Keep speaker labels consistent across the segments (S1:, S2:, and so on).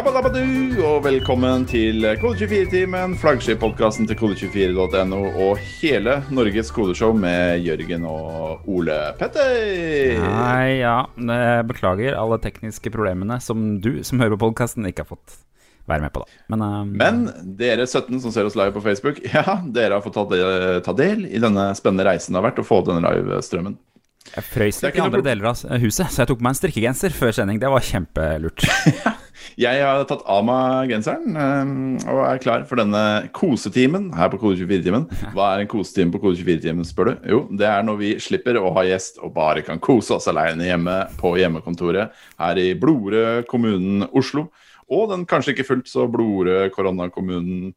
S1: Og velkommen til Kode24-timen, flaggskip-podkasten til kode24.no og hele Norges kodeshow med Jørgen og Ole Petter.
S2: Nei, ja. Beklager alle tekniske problemene som du som hører på podkasten, ikke har fått være med på, da. Men, eh,
S1: Men dere 17 som ser oss live på Facebook, ja, dere har fått ta, del, ta del i denne spennende reisen det har vært å få denne live-strømmen.
S2: jeg frøys
S1: er
S2: litt i andre deler av huset, så jeg tok meg en strikkegenser før sending. Det var kjempelurt.
S1: Jeg har tatt av meg genseren eh, og er klar for denne kosetimen her på Kode24-timen. Hva er en kosetime på Kode24-timen, spør du? Jo, det er når vi slipper å ha gjest og bare kan kose oss alene hjemme på hjemmekontoret her i blodrød kommunen Oslo. Og den kanskje ikke fullt så blodrøde koronakommunen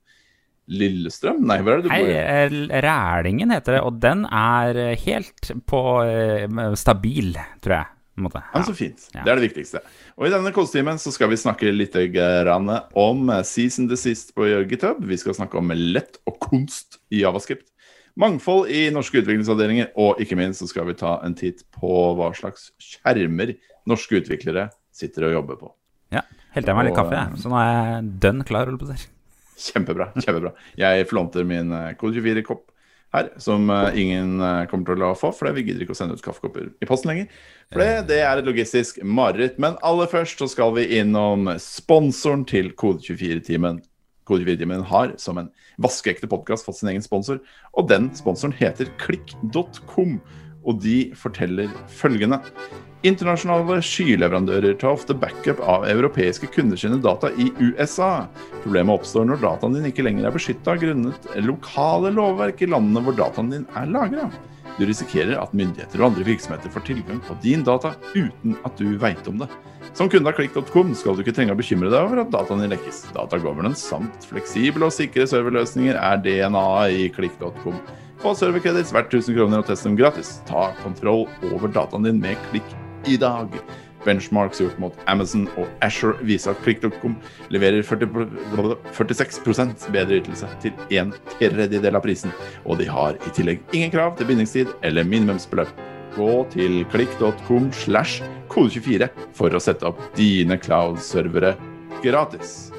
S1: Lillestrøm? Nei, hvor er det du
S2: Hei,
S1: bor?
S2: eh, Rælingen heter det, og den er helt på eh, stabil, tror jeg.
S1: Ja, men så fint.
S2: Ja.
S1: Det er det viktigste. Og I denne kosetimen så skal vi snakke litt grann om season desist på GitHub. Vi skal snakke om lett og kunst i Javascript. Mangfold i norske utviklingsavdelinger, og ikke minst så skal vi ta en titt på hva slags skjermer norske utviklere sitter og jobber på.
S2: Ja, Helte jeg meg litt kaffe, jeg. Så nå er jeg dønn klar.
S1: Kjempebra. kjempebra. Jeg flånter min eh, Kode 24-kopp her, som eh, ingen eh, kommer til å få, for vi gidder ikke å sende ut kaffekopper i posten lenger. For det, det er et logistisk mareritt. Men aller først så skal vi innom sponsoren til Kode 24-timen. Kode 24-timen har som en vaskeekte podkast fått sin egen sponsor, og den sponsoren heter klikk.com. Og de forteller følgende. Internasjonale skyleverandører tar ofte backup av europeiske kunder sine data i USA. Problemet oppstår når dataen din ikke lenger er beskytta grunnet lokale lovverk i landene hvor dataen din er lagra. Du risikerer at myndigheter og andre virksomheter får tilgang på din data uten at du veit om det. Som kunde av klikk.com skal du ikke trenge å bekymre deg over at dataen din lekkes. Data governance samt fleksible og sikre serverløsninger er DNA-et i klikk.com. Få serverkredits hvert 1000 kroner og test dem gratis. Ta kontroll over dataen din med klikk i dag. Benchmarks gjort mot Amazon og Asher viser at klikk.com leverer 40, 46% bedre ytelse til en tredjedel av prisen. Og de har i tillegg ingen krav til bindingstid eller minimumsbeløp. Gå til klikk.com slash kode24 for å sette opp dine cloud-servere gratis.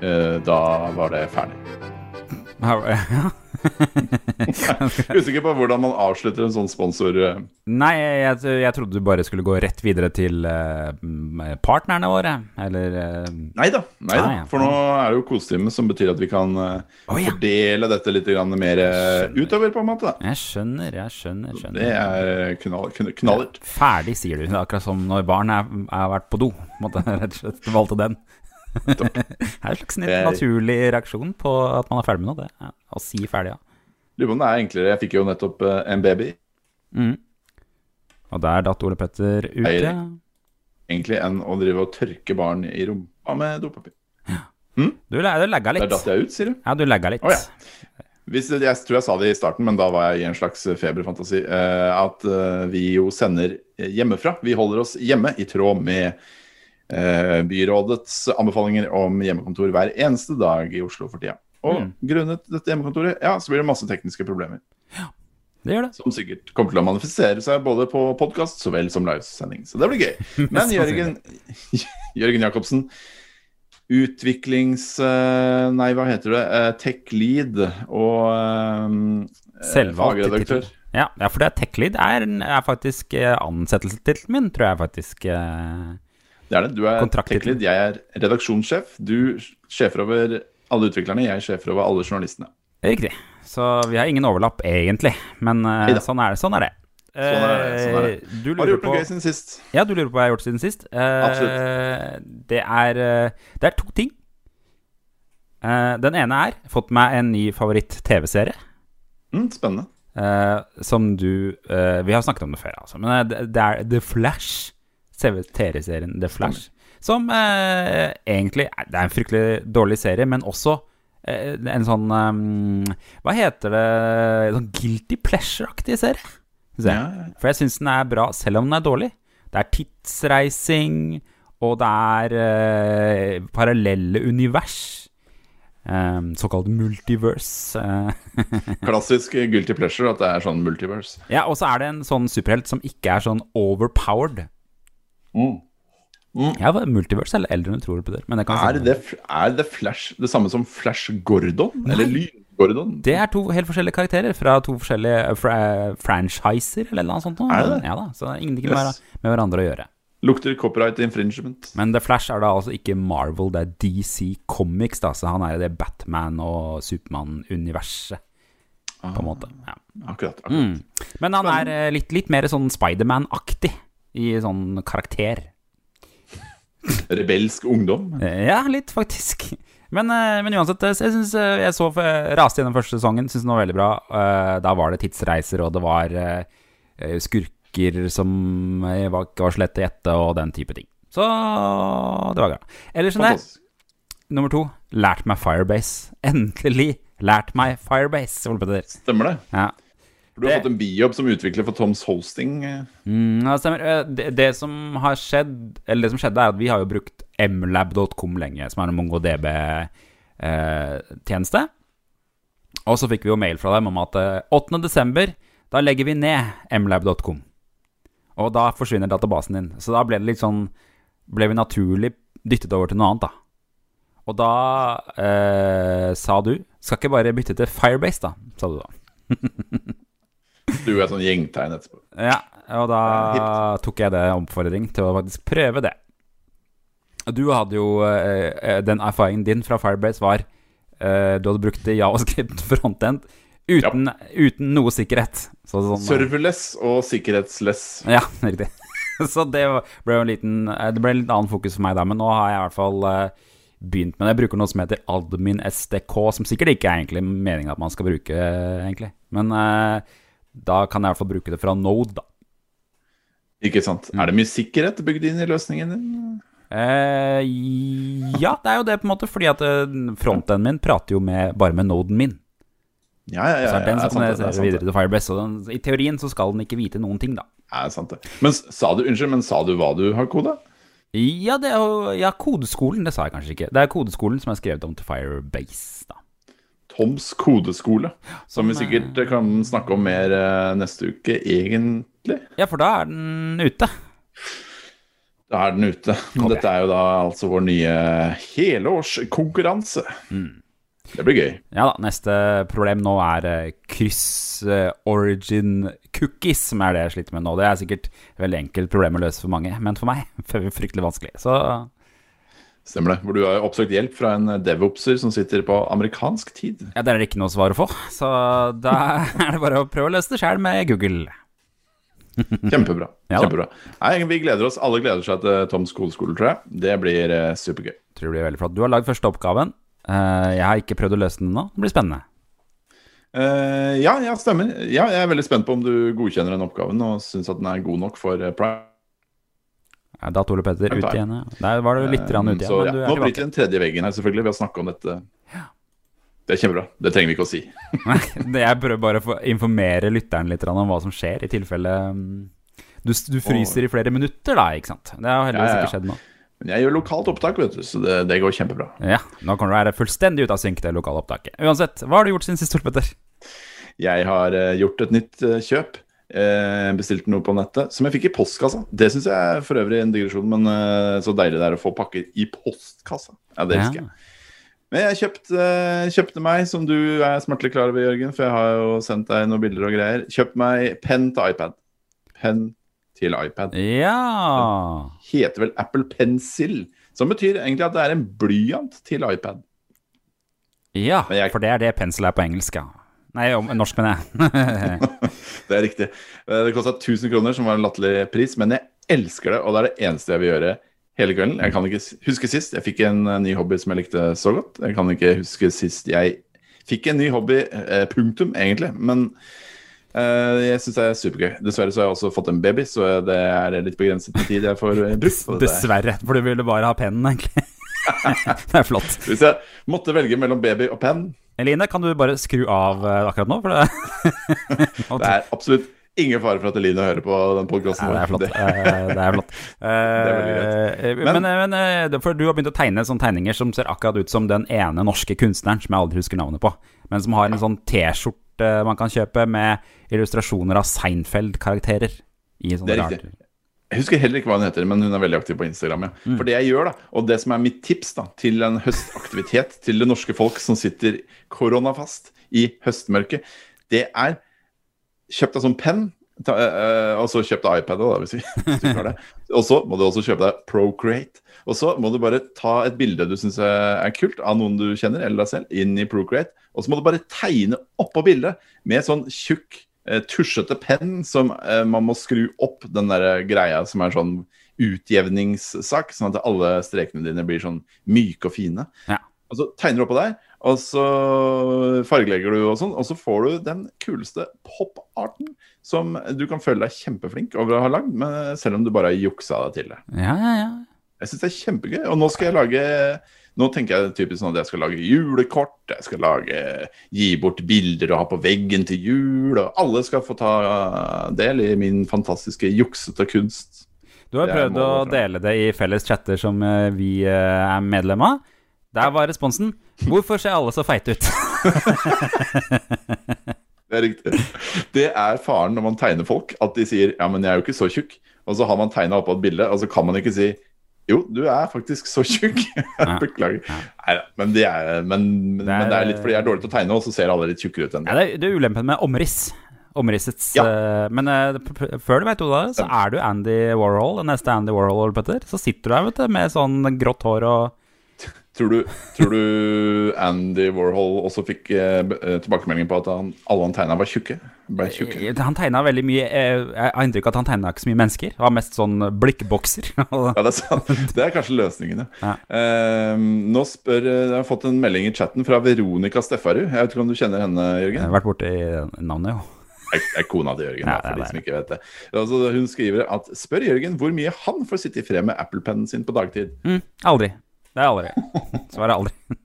S1: Eh, Da var det ferdig. Usikker på hvordan man avslutter en sånn sponsor. eh.
S2: Nei, jeg, jeg trodde du bare skulle gå rett videre til uh, partnerne våre, eller uh...
S1: Nei da, nei da.
S2: Ah, ja.
S1: for nå er det jo kosetime, som betyr at vi kan uh,
S2: oh, ja.
S1: fordele dette litt mer utover, på en måte.
S2: Jeg skjønner, jeg skjønner. jeg skjønner
S1: Det er knall, kn- knallert.
S2: Ferdig, sier du. Akkurat som når barn er vært på do. på en Måte, rett og slett valgte den. det er en slags
S1: er-
S2: naturlig reaksjon på at man er ferdig med noe. Det. Å si ferdig, ja.
S1: Lurer på om det er enklere. Jeg fikk jo nettopp eh, en baby.
S2: Mm. Og der datt Ole Petter ut, ja.
S1: Egentlig enn å drive og tørke barn i rumpa med dopapir.
S2: Du, la- du lagga
S1: Der datt jeg ut, sier du?
S2: Ja, du lagga litt.
S1: Oh, ja. Hvis, jeg tror jeg sa det i starten, men da var jeg i en slags feberfantasi. eh, at eh, vi jo sender hjemmefra. Vi holder oss hjemme i tråd med eh, byrådets anbefalinger om hjemmekontor hver eneste dag i Oslo for tida. Og
S2: Mm.
S1: grunnet dette hjemmekontoret, ja, så blir det masse tekniske problemer.
S2: Ja, Det gjør det.
S1: Som sikkert kommer til å manifestere seg både på podkast så vel som livesending. Så det blir gøy. Men Jørgen, Jørgen Jacobsen, utviklings... eh, Nei, hva heter det? Eh, Tech lead og
S2: um,
S1: fagredaktør.
S2: Ja, ja, for det tech-lead er, er faktisk eh, ansettelsestittelen min, tror jeg faktisk. eh,
S1: Det er det. Du er
S2: Kontrakttitel.
S1: tech lead, jeg er redaksjonssjef. Du sjefer over alle utviklerne, jeg sjefer over alle journalistene.
S2: Riktig. Så vi har ingen overlapp, egentlig. Men
S1: uh,
S2: sånn er det. Sånn er det.
S1: Sånn er det, sånn er det.
S2: Eh, Du
S1: Har du gjort noe gøy siden sist?
S2: Ja, du lurer på hva jeg har gjort siden sist? Uh,
S1: Absolutt.
S2: Det er, eh, det er to ting. Den ene er fått meg en ny favoritt-TV-serie.
S1: Mm, spennende.
S2: som du Vi har snakket om det før, altså. Men det, det er The Flash. TV-serien The Flash. Som eh, egentlig Det er en fryktelig dårlig serie, men også eh, en sånn um, Hva heter det Sånn guilty pleasure-aktig serie. Jeg. For jeg syns den er bra, selv om den er dårlig. Det er tidsreising, og det er eh, parallelle univers. Um, såkalt multiverse. eh.
S1: Klassisk guilty pleasure at det er sånn multiverse.
S2: ja, og så er det en sånn superhelt som ikke er sånn overpowered.
S1: Mm.
S2: Ja, Multiverse er eldre enn du tror. Men det kan
S1: Er det, er det Flash det samme som Flash Gordon? Eller Lyn-Gordon?
S2: Det er to helt forskjellige karakterer fra to forskjellige eh, fra franchiser, eller noe sånt. noe.
S1: Er det det?
S2: Ja da, så det har ingenting med,
S1: Yes.
S2: med hverandre å gjøre.
S1: Lukter copyright infringement.
S2: Men The Flash er da altså ikke Marvel, det er DC Comics, da, så han er i det Batman- og Supermann-universet, på en måte. Ja.
S1: Akkurat. akkurat.
S2: Mm. Men han er eh, litt, litt mer sånn Spiderman-aktig i sånn karakter.
S1: Rebelsk ungdom.
S2: Eh, Ja, litt faktisk. Men, eh, men uansett, eh, jeg synes eh, jeg så raste gjennom første sesongen, syns den var veldig bra. Da var det tidsreiser, og det var skurker som ikke var så lett å gjette, og den type ting. Så det var bra. Ellers enn det, nummer to, lært meg Firebase. Endelig lært meg Firebase, Ole Petter.
S1: Stemmer det.
S2: Ja.
S1: Du har
S2: Det-
S1: fått en bijobb som utvikler for Toms Hosting. eh.
S2: Mm, ja, det stemmer. Eh, Det, det som har skjedd, eller det som skjedde, er at vi har jo brukt mlab.com lenge, som er en MongoDB-tjeneste. og så fikk vi jo mail fra dem om at eh, 8. desember, da legger vi ned mlab.com. Og da forsvinner databasen din. Så da ble det litt sånn Ble vi naturlig dyttet over til noe annet, da. Og da eh, sa du Skal ikke bare bytte til Firebase, da, sa du da.
S1: Du er sånn gjengtegn etterpå.
S2: Ja, og da tok jeg det oppfordring til å faktisk prøve det. Du hadde jo eh, eh, Den erfaringen din fra Firebase var eh, Du hadde brukt javascript frontend uten, uten noe sikkerhet. Så sånn,
S1: Serverless og sikkerhetsless.
S2: Ja, riktig. Så det ble jo en liten Det ble en litt annen fokus for meg da, men nå har jeg i hvert fall eh, begynt med det. Jeg bruker noe som heter Admin SDK, som sikkert ikke er egentlig meningen at man skal bruke, egentlig. Men eh, da kan jeg i hvert fall bruke det fra Node, da.
S1: Ikke sant? Er det mye sikkerhet bygd inn i løsningen din?
S2: Eh, ja, det er jo det, på en måte, fordi at fronten min prater jo med, bare med noden min.
S1: Ja, ja, ja.
S2: Så er
S1: ja,
S2: den som
S1: er er
S2: kommuniserer
S1: sant,
S2: videre til Firebase. Så den, I teorien så skal den ikke vite noen ting, da.
S1: Ja, det er sant det. Men sa du, unnskyld, men sa du hva du har koda?
S2: Ja, det er jo Ja, kodeskolen, det sa jeg kanskje ikke. Det er kodeskolen som er skrevet om til Firebase, da.
S1: Toms kodeskole. Som vi sikkert eh, kan snakke om mer eh, neste uke, egentlig.
S2: Ja, for da er den ute.
S1: Da er den ute. Og Dette er jo da altså vår nye helårskonkurranse.
S2: Mm.
S1: Det blir gøy.
S2: Ja da, neste problem nå er eh, kryss eh, origin cookies, som er det jeg sliter med nå. Det er sikkert veldig enkelt problem å løse for mange, men for meg fryktelig vanskelig. Så
S1: Stemmer det. Hvor du har oppsøkt hjelp fra en devopser som sitter på amerikansk tid.
S2: Ja, Der er det ikke noe svar å få, så da er det bare å prøve å løse det sjøl med Google.
S1: Kjempebra. Kjempebra. Nei, vi gleder oss. Alle gleder seg til Toms skoleskole, tror jeg. Det blir eh, supergøy.
S2: Tror det blir veldig flott. Du har lagd første oppgaven. Eh, jeg har ikke prøvd å løse den ennå. Det blir spennende.
S1: Uh, ja, ja, stemmer. Ja, jeg er veldig spent på om du godkjenner den oppgaven og syns at den er god nok for Prime.
S2: Ja, Da Tore Petter ut igjen. ja. Der var du litt ute igjen,
S1: Så, ja, nå
S2: er
S1: bryter den tredje veggen her, selvfølgelig, ved å snakke om dette. Det er kjempebra. Det trenger vi ikke å si.
S2: Jeg prøver bare å informere lytteren litt om hva som skjer, i tilfelle mm, du, du fryser i flere minutter, da, ikke sant. Det har heldigvis ikke skjedd nå.
S1: Men jeg gjør lokalt opptak, vet du, så det, det går kjempebra.
S2: Ja, Nå kommer du være fullstendig ute av synk, det lokale opptaket. Uansett, hva har du gjort siden sist, Ole Petter?
S1: Jeg har uh, gjort et nytt uh, kjøp. Uh, bestilte noe på nettet som jeg fikk i postkassa. Det syns jeg er for øvrig en digresjon, men eh, så deilig det er å få pakker i postkassa. Ja, det elsker jeg. Men jeg kjøpte, eh, kjøpte meg, som du er smertelig klar over, Jørgen, for jeg har jo sendt deg noen bilder og greier, kjøpt meg penn til iPad. Penn til iPad.
S2: Ja
S1: Heter vel Apple Pencil, som betyr egentlig at det er en blyant til iPad.
S2: Ja,
S1: jeg-
S2: for det er det pensel er på engelsk, ja. Nei, norsk, mener jeg.
S1: Det er riktig. Eh, Det kosta 1000 kroner, som var en latterlig pris, men jeg elsker det, og det er det eneste jeg vil gjøre hele kvelden. Jeg kan ikke huske sist jeg fikk en eh, ny hobby som jeg likte så godt. Jeg kan ikke huske sist jeg fikk en ny hobby, eh, punktum, egentlig. Men jeg syns det er supergøy. Dessverre så har jeg også fått en baby, så det er litt begrenset med tid jeg får brukt.
S2: Dessverre, for du ville bare ha pennen, egentlig. det er flott.
S1: Hvis jeg måtte velge mellom baby og penn,
S2: Eline, kan du bare skru av eh, akkurat nå? For det,
S1: det er absolutt ingen fare for at Eline hører på den podkasten.
S2: vår. det er flott. Eh, det er flott.
S1: er veldig
S2: Eh,
S1: Men-
S2: men, men eh, for du har begynt å tegne sånne tegninger som ser akkurat ut som den ene norske kunstneren som jeg aldri husker navnet på, men som har en sånn T-skjorte man kan kjøpe med illustrasjoner av Seinfeld-karakterer. I sånne
S1: Det er riktig. Jeg husker heller ikke hva hun heter, men hun er veldig aktiv på Instagram. Ja.
S2: Mm.
S1: For det jeg gjør, da, og det som er mitt tips da, til en høstaktivitet til det norske folk som sitter koronafast i høstmørket, det er kjøp deg sånn penn. Ta, eh, og så kjøp deg iPad, da, hvis, vi, hvis du klarer det. Og så må du også kjøpe deg Procreate. Og så må du bare ta et bilde du syns er kult, av noen du kjenner, eller deg selv, inn i Procreate. Og så må du bare tegne oppå bildet med sånn tjukk, eh, tusjete penn som eh, man må skru opp den der greia som er sånn utjevningssak, sånn at alle strekene dine blir sånn myke og fine.
S2: Ja.
S1: Og så tegner du oppå der, og så fargelegger du og sånn, og så får du den kuleste pop-arten som du kan føle deg kjempeflink over å ha lagd, selv om du bare har juksa deg til det.
S2: Ja, ja, ja.
S1: Jeg syns det er kjempegøy. Og nå skal jeg lage Nå tenker jeg typisk sånn at jeg skal lage julekort, jeg skal lage gi bort bilder og ha på veggen til jul, og alle skal få ta del i min fantastiske juksete kunst.
S2: Du har prøvd å dele det i felles chatter som eh, vi eh, er medlem av. Der var responsen 'Hvorfor ser alle så feite ut?'
S1: Det er riktig. Det er faren når man tegner folk, at de sier 'ja, men jeg er jo ikke så tjukk', og så har man tegna oppå et bilde, og så kan man ikke si 'jo, du er faktisk så tjukk'. Beklager. Neida, men, det er, men, men,
S2: Det er-
S1: det er litt fordi jeg er dårlig til å tegne, og så ser alle litt tjukkere ut enn
S2: det, er, det er ulempen med omriss. Omrissets
S1: Ja.
S2: uh, Men p- før du veit ordet av det, så er du Andy Warhol, den neste Andy Warhol, Petter. Så sitter du her, vet du, med sånn grått hår og
S1: Tror du, tror du Andy Warhol også fikk eh, eh, tilbakemelding på at han, alle han tegna, var tjukke? Tjukke?
S2: Eh, Han tegna veldig mye eh, Jeg har inntrykk av at han tegna ikke så mye mennesker. Det var mest sånn blikkbokser.
S1: Ja, det er sant. Det er kanskje løsningen, ja. Eh, nå spør eh, Jeg har fått en melding i chatten fra Veronica Steffarud. Jeg vet ikke om du kjenner henne, Jørgen?
S2: Jeg har vært borti navnet, jo.
S1: Er, er kona til Jørgen, da, for de som ikke vet det. Altså, hun skriver at spør Jørgen hvor mye han får sitte i fred med Apple-pennen sin på dagtid.
S2: Mm, aldri. Det er aldri. Svaret er aldri.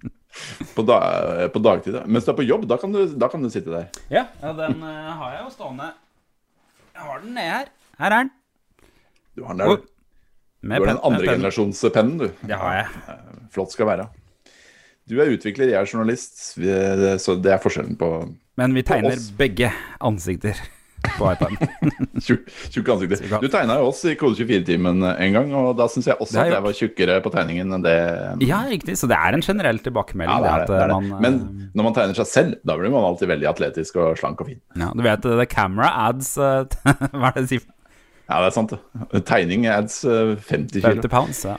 S1: På, da, på dagtid, da. Mens du er på jobb, da kan du, da kan du sitte der.
S2: Ja, den uh, har jeg jo stående Jeg har den nede her. Her er den.
S1: Du har den der, du.
S2: Med
S1: Du har den andre generasjonspennen, du.
S2: Det har jeg.
S1: Flott skal være. Du er utvikler, jeg er journalist, så det er forskjellen på
S2: Men vi tegner
S1: oss.
S2: begge ansikter på iPaden.
S1: tjukk- tjukke ansikter. Du tegna jo oss i Kode24-timen en gang, og da syns jeg også at
S2: jeg
S1: var tjukkere på tegningen enn det
S2: ja, riktig. Så det er en generell tilbakemelding.
S1: Ja, det det.
S2: eh,
S1: det.
S2: man,
S1: Men når man tegner seg selv, da blir man alltid veldig atletisk og slank og fin.
S2: eh, ja, Du vet det camera adds eh, Hva er det de sier?
S1: Ja, det er sant. Tegning adds eh, 50 kilo.
S2: 50 pounds. Ja.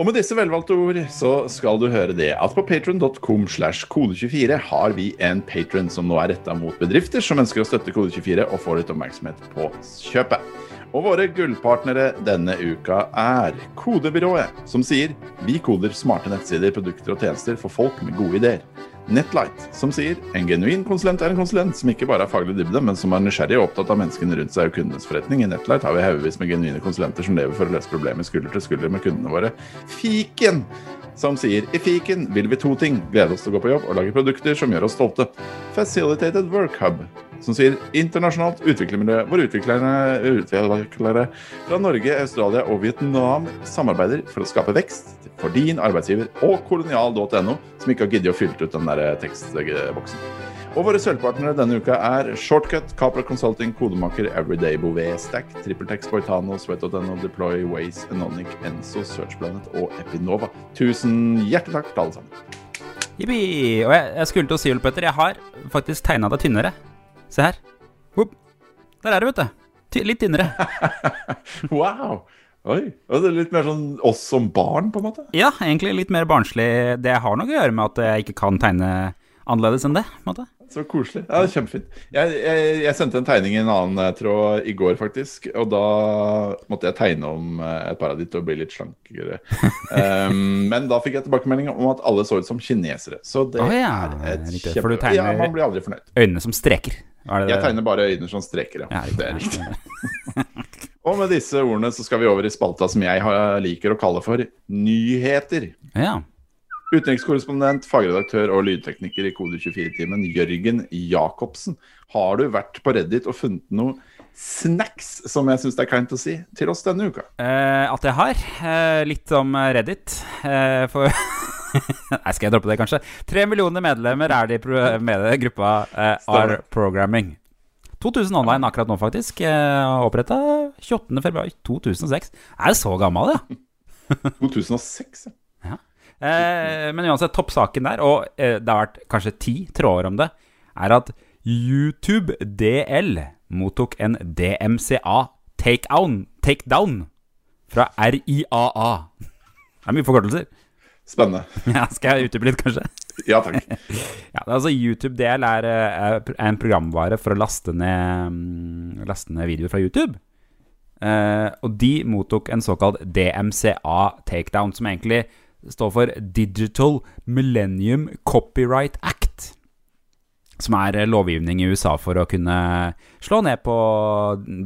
S1: Og med disse velvalgte ord så skal du høre det at på patron.com slash kode24 har vi en patron som nå er retta mot bedrifter som ønsker å støtte Kode24 og få litt oppmerksomhet på kjøpet. Og våre gullpartnere denne uka er Kodebyrået, som sier vi koder smarte nettsider, produkter og tjenester for folk med gode ideer. Netlight, som sier en genuin konsulent er en konsulent som ikke bare har faglig dybde, men som er nysgjerrig og opptatt av menneskene rundt seg og kundenes forretning. I Netlight har vi haugevis med genuine konsulenter som lever for å løse problemer skulder til skulder med kundene våre. Fiken, som sier i Fiken vil vi to ting. Glede oss til å gå på jobb og lage produkter som gjør oss stolte. Facilitated Work Hub, som sier internasjonalt utviklermiljø hvor utviklere, utviklere fra Norge, Australia og Vietnam samarbeider for å skape vekst for din arbeidsgiver og kolonial.no, som ikke har giddet å fylle ut den der tekstboksen. Og våre sølvpartnere denne uka er Shortcut, Capra Consulting, Kodemaker, Everyday Bouvet, Stack, TrippelTex, Boitano, Sweat.no, Deploy, Waze, Anonic, Enso, Searchplanet og Epinova. Tusen hjertelig takk til alle sammen.
S2: Jippi! Og jeg, jeg skulle til å si, Ole Petter, jeg har faktisk tegna deg tynnere. Se her. Whoop. Der er det, vet du. Ty litt tynnere.
S1: Wow! Oi, det er litt mer sånn oss som barn, på en måte.
S2: Ja, egentlig litt mer barnslig. Det har noe å gjøre med at jeg ikke kan tegne annerledes enn det. på en måte.
S1: Så koselig. Ja, Kjempefint. Jeg, jeg, jeg sendte en tegning i en annen eh, tråd i går, faktisk. Og da måtte jeg tegne om eh, et par av ditt og bli litt slankere. um, men da fikk jeg tilbakemelding om at alle så ut som kinesere. Så det
S2: oh, ja,
S1: er et kjempe...
S2: Tegner-
S1: Ja, man blir aldri fornøyd.
S2: Øynene som streker. Det det?
S1: Jeg tegner bare øyne som streker, ja. Det er
S2: riktig.
S1: Og med disse ordene så skal vi over i spalta som jeg liker å kalle for nyheter.
S2: Ja.
S1: Utenrikskorrespondent, fagredaktør og lydtekniker i Kode24-timen, Jørgen Jacobsen. Har du vært på Reddit og funnet noe snacks, som jeg syns det er kleint å si, til oss denne uka?
S2: Eh, at jeg har. Eh, litt om Reddit. Eh, for Nei, skal jeg droppe det, kanskje? Tre millioner medlemmer er det i med gruppa eh, R Programming. 2000 online akkurat nå, faktisk. Oppretta 28.2.2006. Er det så gammel, ja.
S1: 2006, ja.
S2: ja. Eh, men uansett, toppsaken der, og eh, det har vært kanskje ti tråder om det, er at YouTube DL mottok en DMCA takedown, takedown fra RIAA. Det er mye forkortelser.
S1: Spennende.
S2: Ja, skal jeg utdype litt, kanskje?
S1: Ja, takk.
S2: ja, altså YouTube-del er, er, en programvare for å laste ned, mm, laste ned videoer fra YouTube. Eh, og de mottok en såkalt DMCA takedown, som egentlig står for Digital Millennium Copyright Act. Som er lovgivning i USA for å kunne slå ned på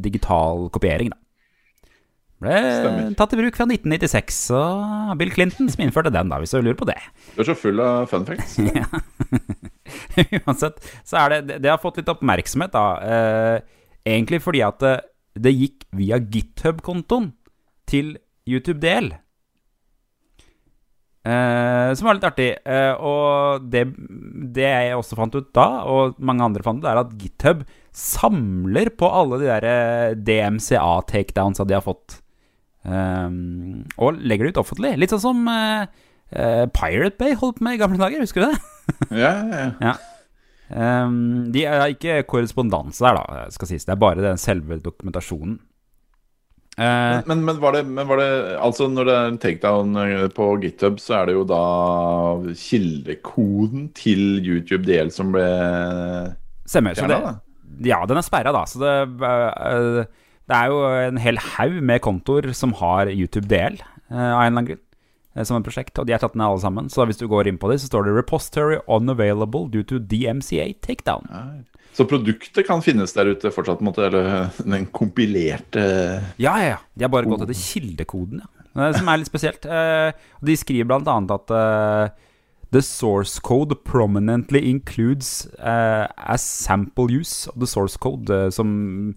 S2: digital kopiering. Da. Ble Stemmer. tatt i bruk fra 1996, og Bill Clinton som innførte den, da, hvis du lurer på det.
S1: Du er så full av fun facts.
S2: Uansett, så er det Det har fått litt oppmerksomhet, da. Eh, egentlig fordi at det, det gikk via GitHub-kontoen til YouTube DL. Eh, som var litt artig. Eh, og det, det, jeg også fant ut da, og mange andre fant ut, er at GitHub samler på alle de der eh, DMCA-takedowns de har fått. Um, og legger det ut offentlig. Litt sånn som uh, uh, Pirate Bay holdt på med i gamle dager, husker du det?
S1: ja, ja,
S2: ja. Um, de er ikke korrespondanse der, da, skal sies. Det er bare den selve dokumentasjonen.
S1: Uh, men, men, var det, men, var det, Altså, når det er en takedown på GitHub, så er det jo da kildekoden til YouTube DL som ble
S2: Stemmer. Ja, den er sperra, da. Så det det er jo en hel haug med kontoer som har YouTube DL uh, av en eller annen grunn. Uh, som et prosjekt, og de er tatt ned alle sammen. Så hvis du går inn på dem, så står det 'Repository unavailable due to DMCA takedown'. Ja.
S1: Så produktet kan finnes der ute fortsatt, måte, eller den kompilerte
S2: Ja, ja, ja. De har bare gått etter kildekoden, ja. Som er litt spesielt. De skriver blant annet at The source code prominently includes as sample use of the source code, som Eh,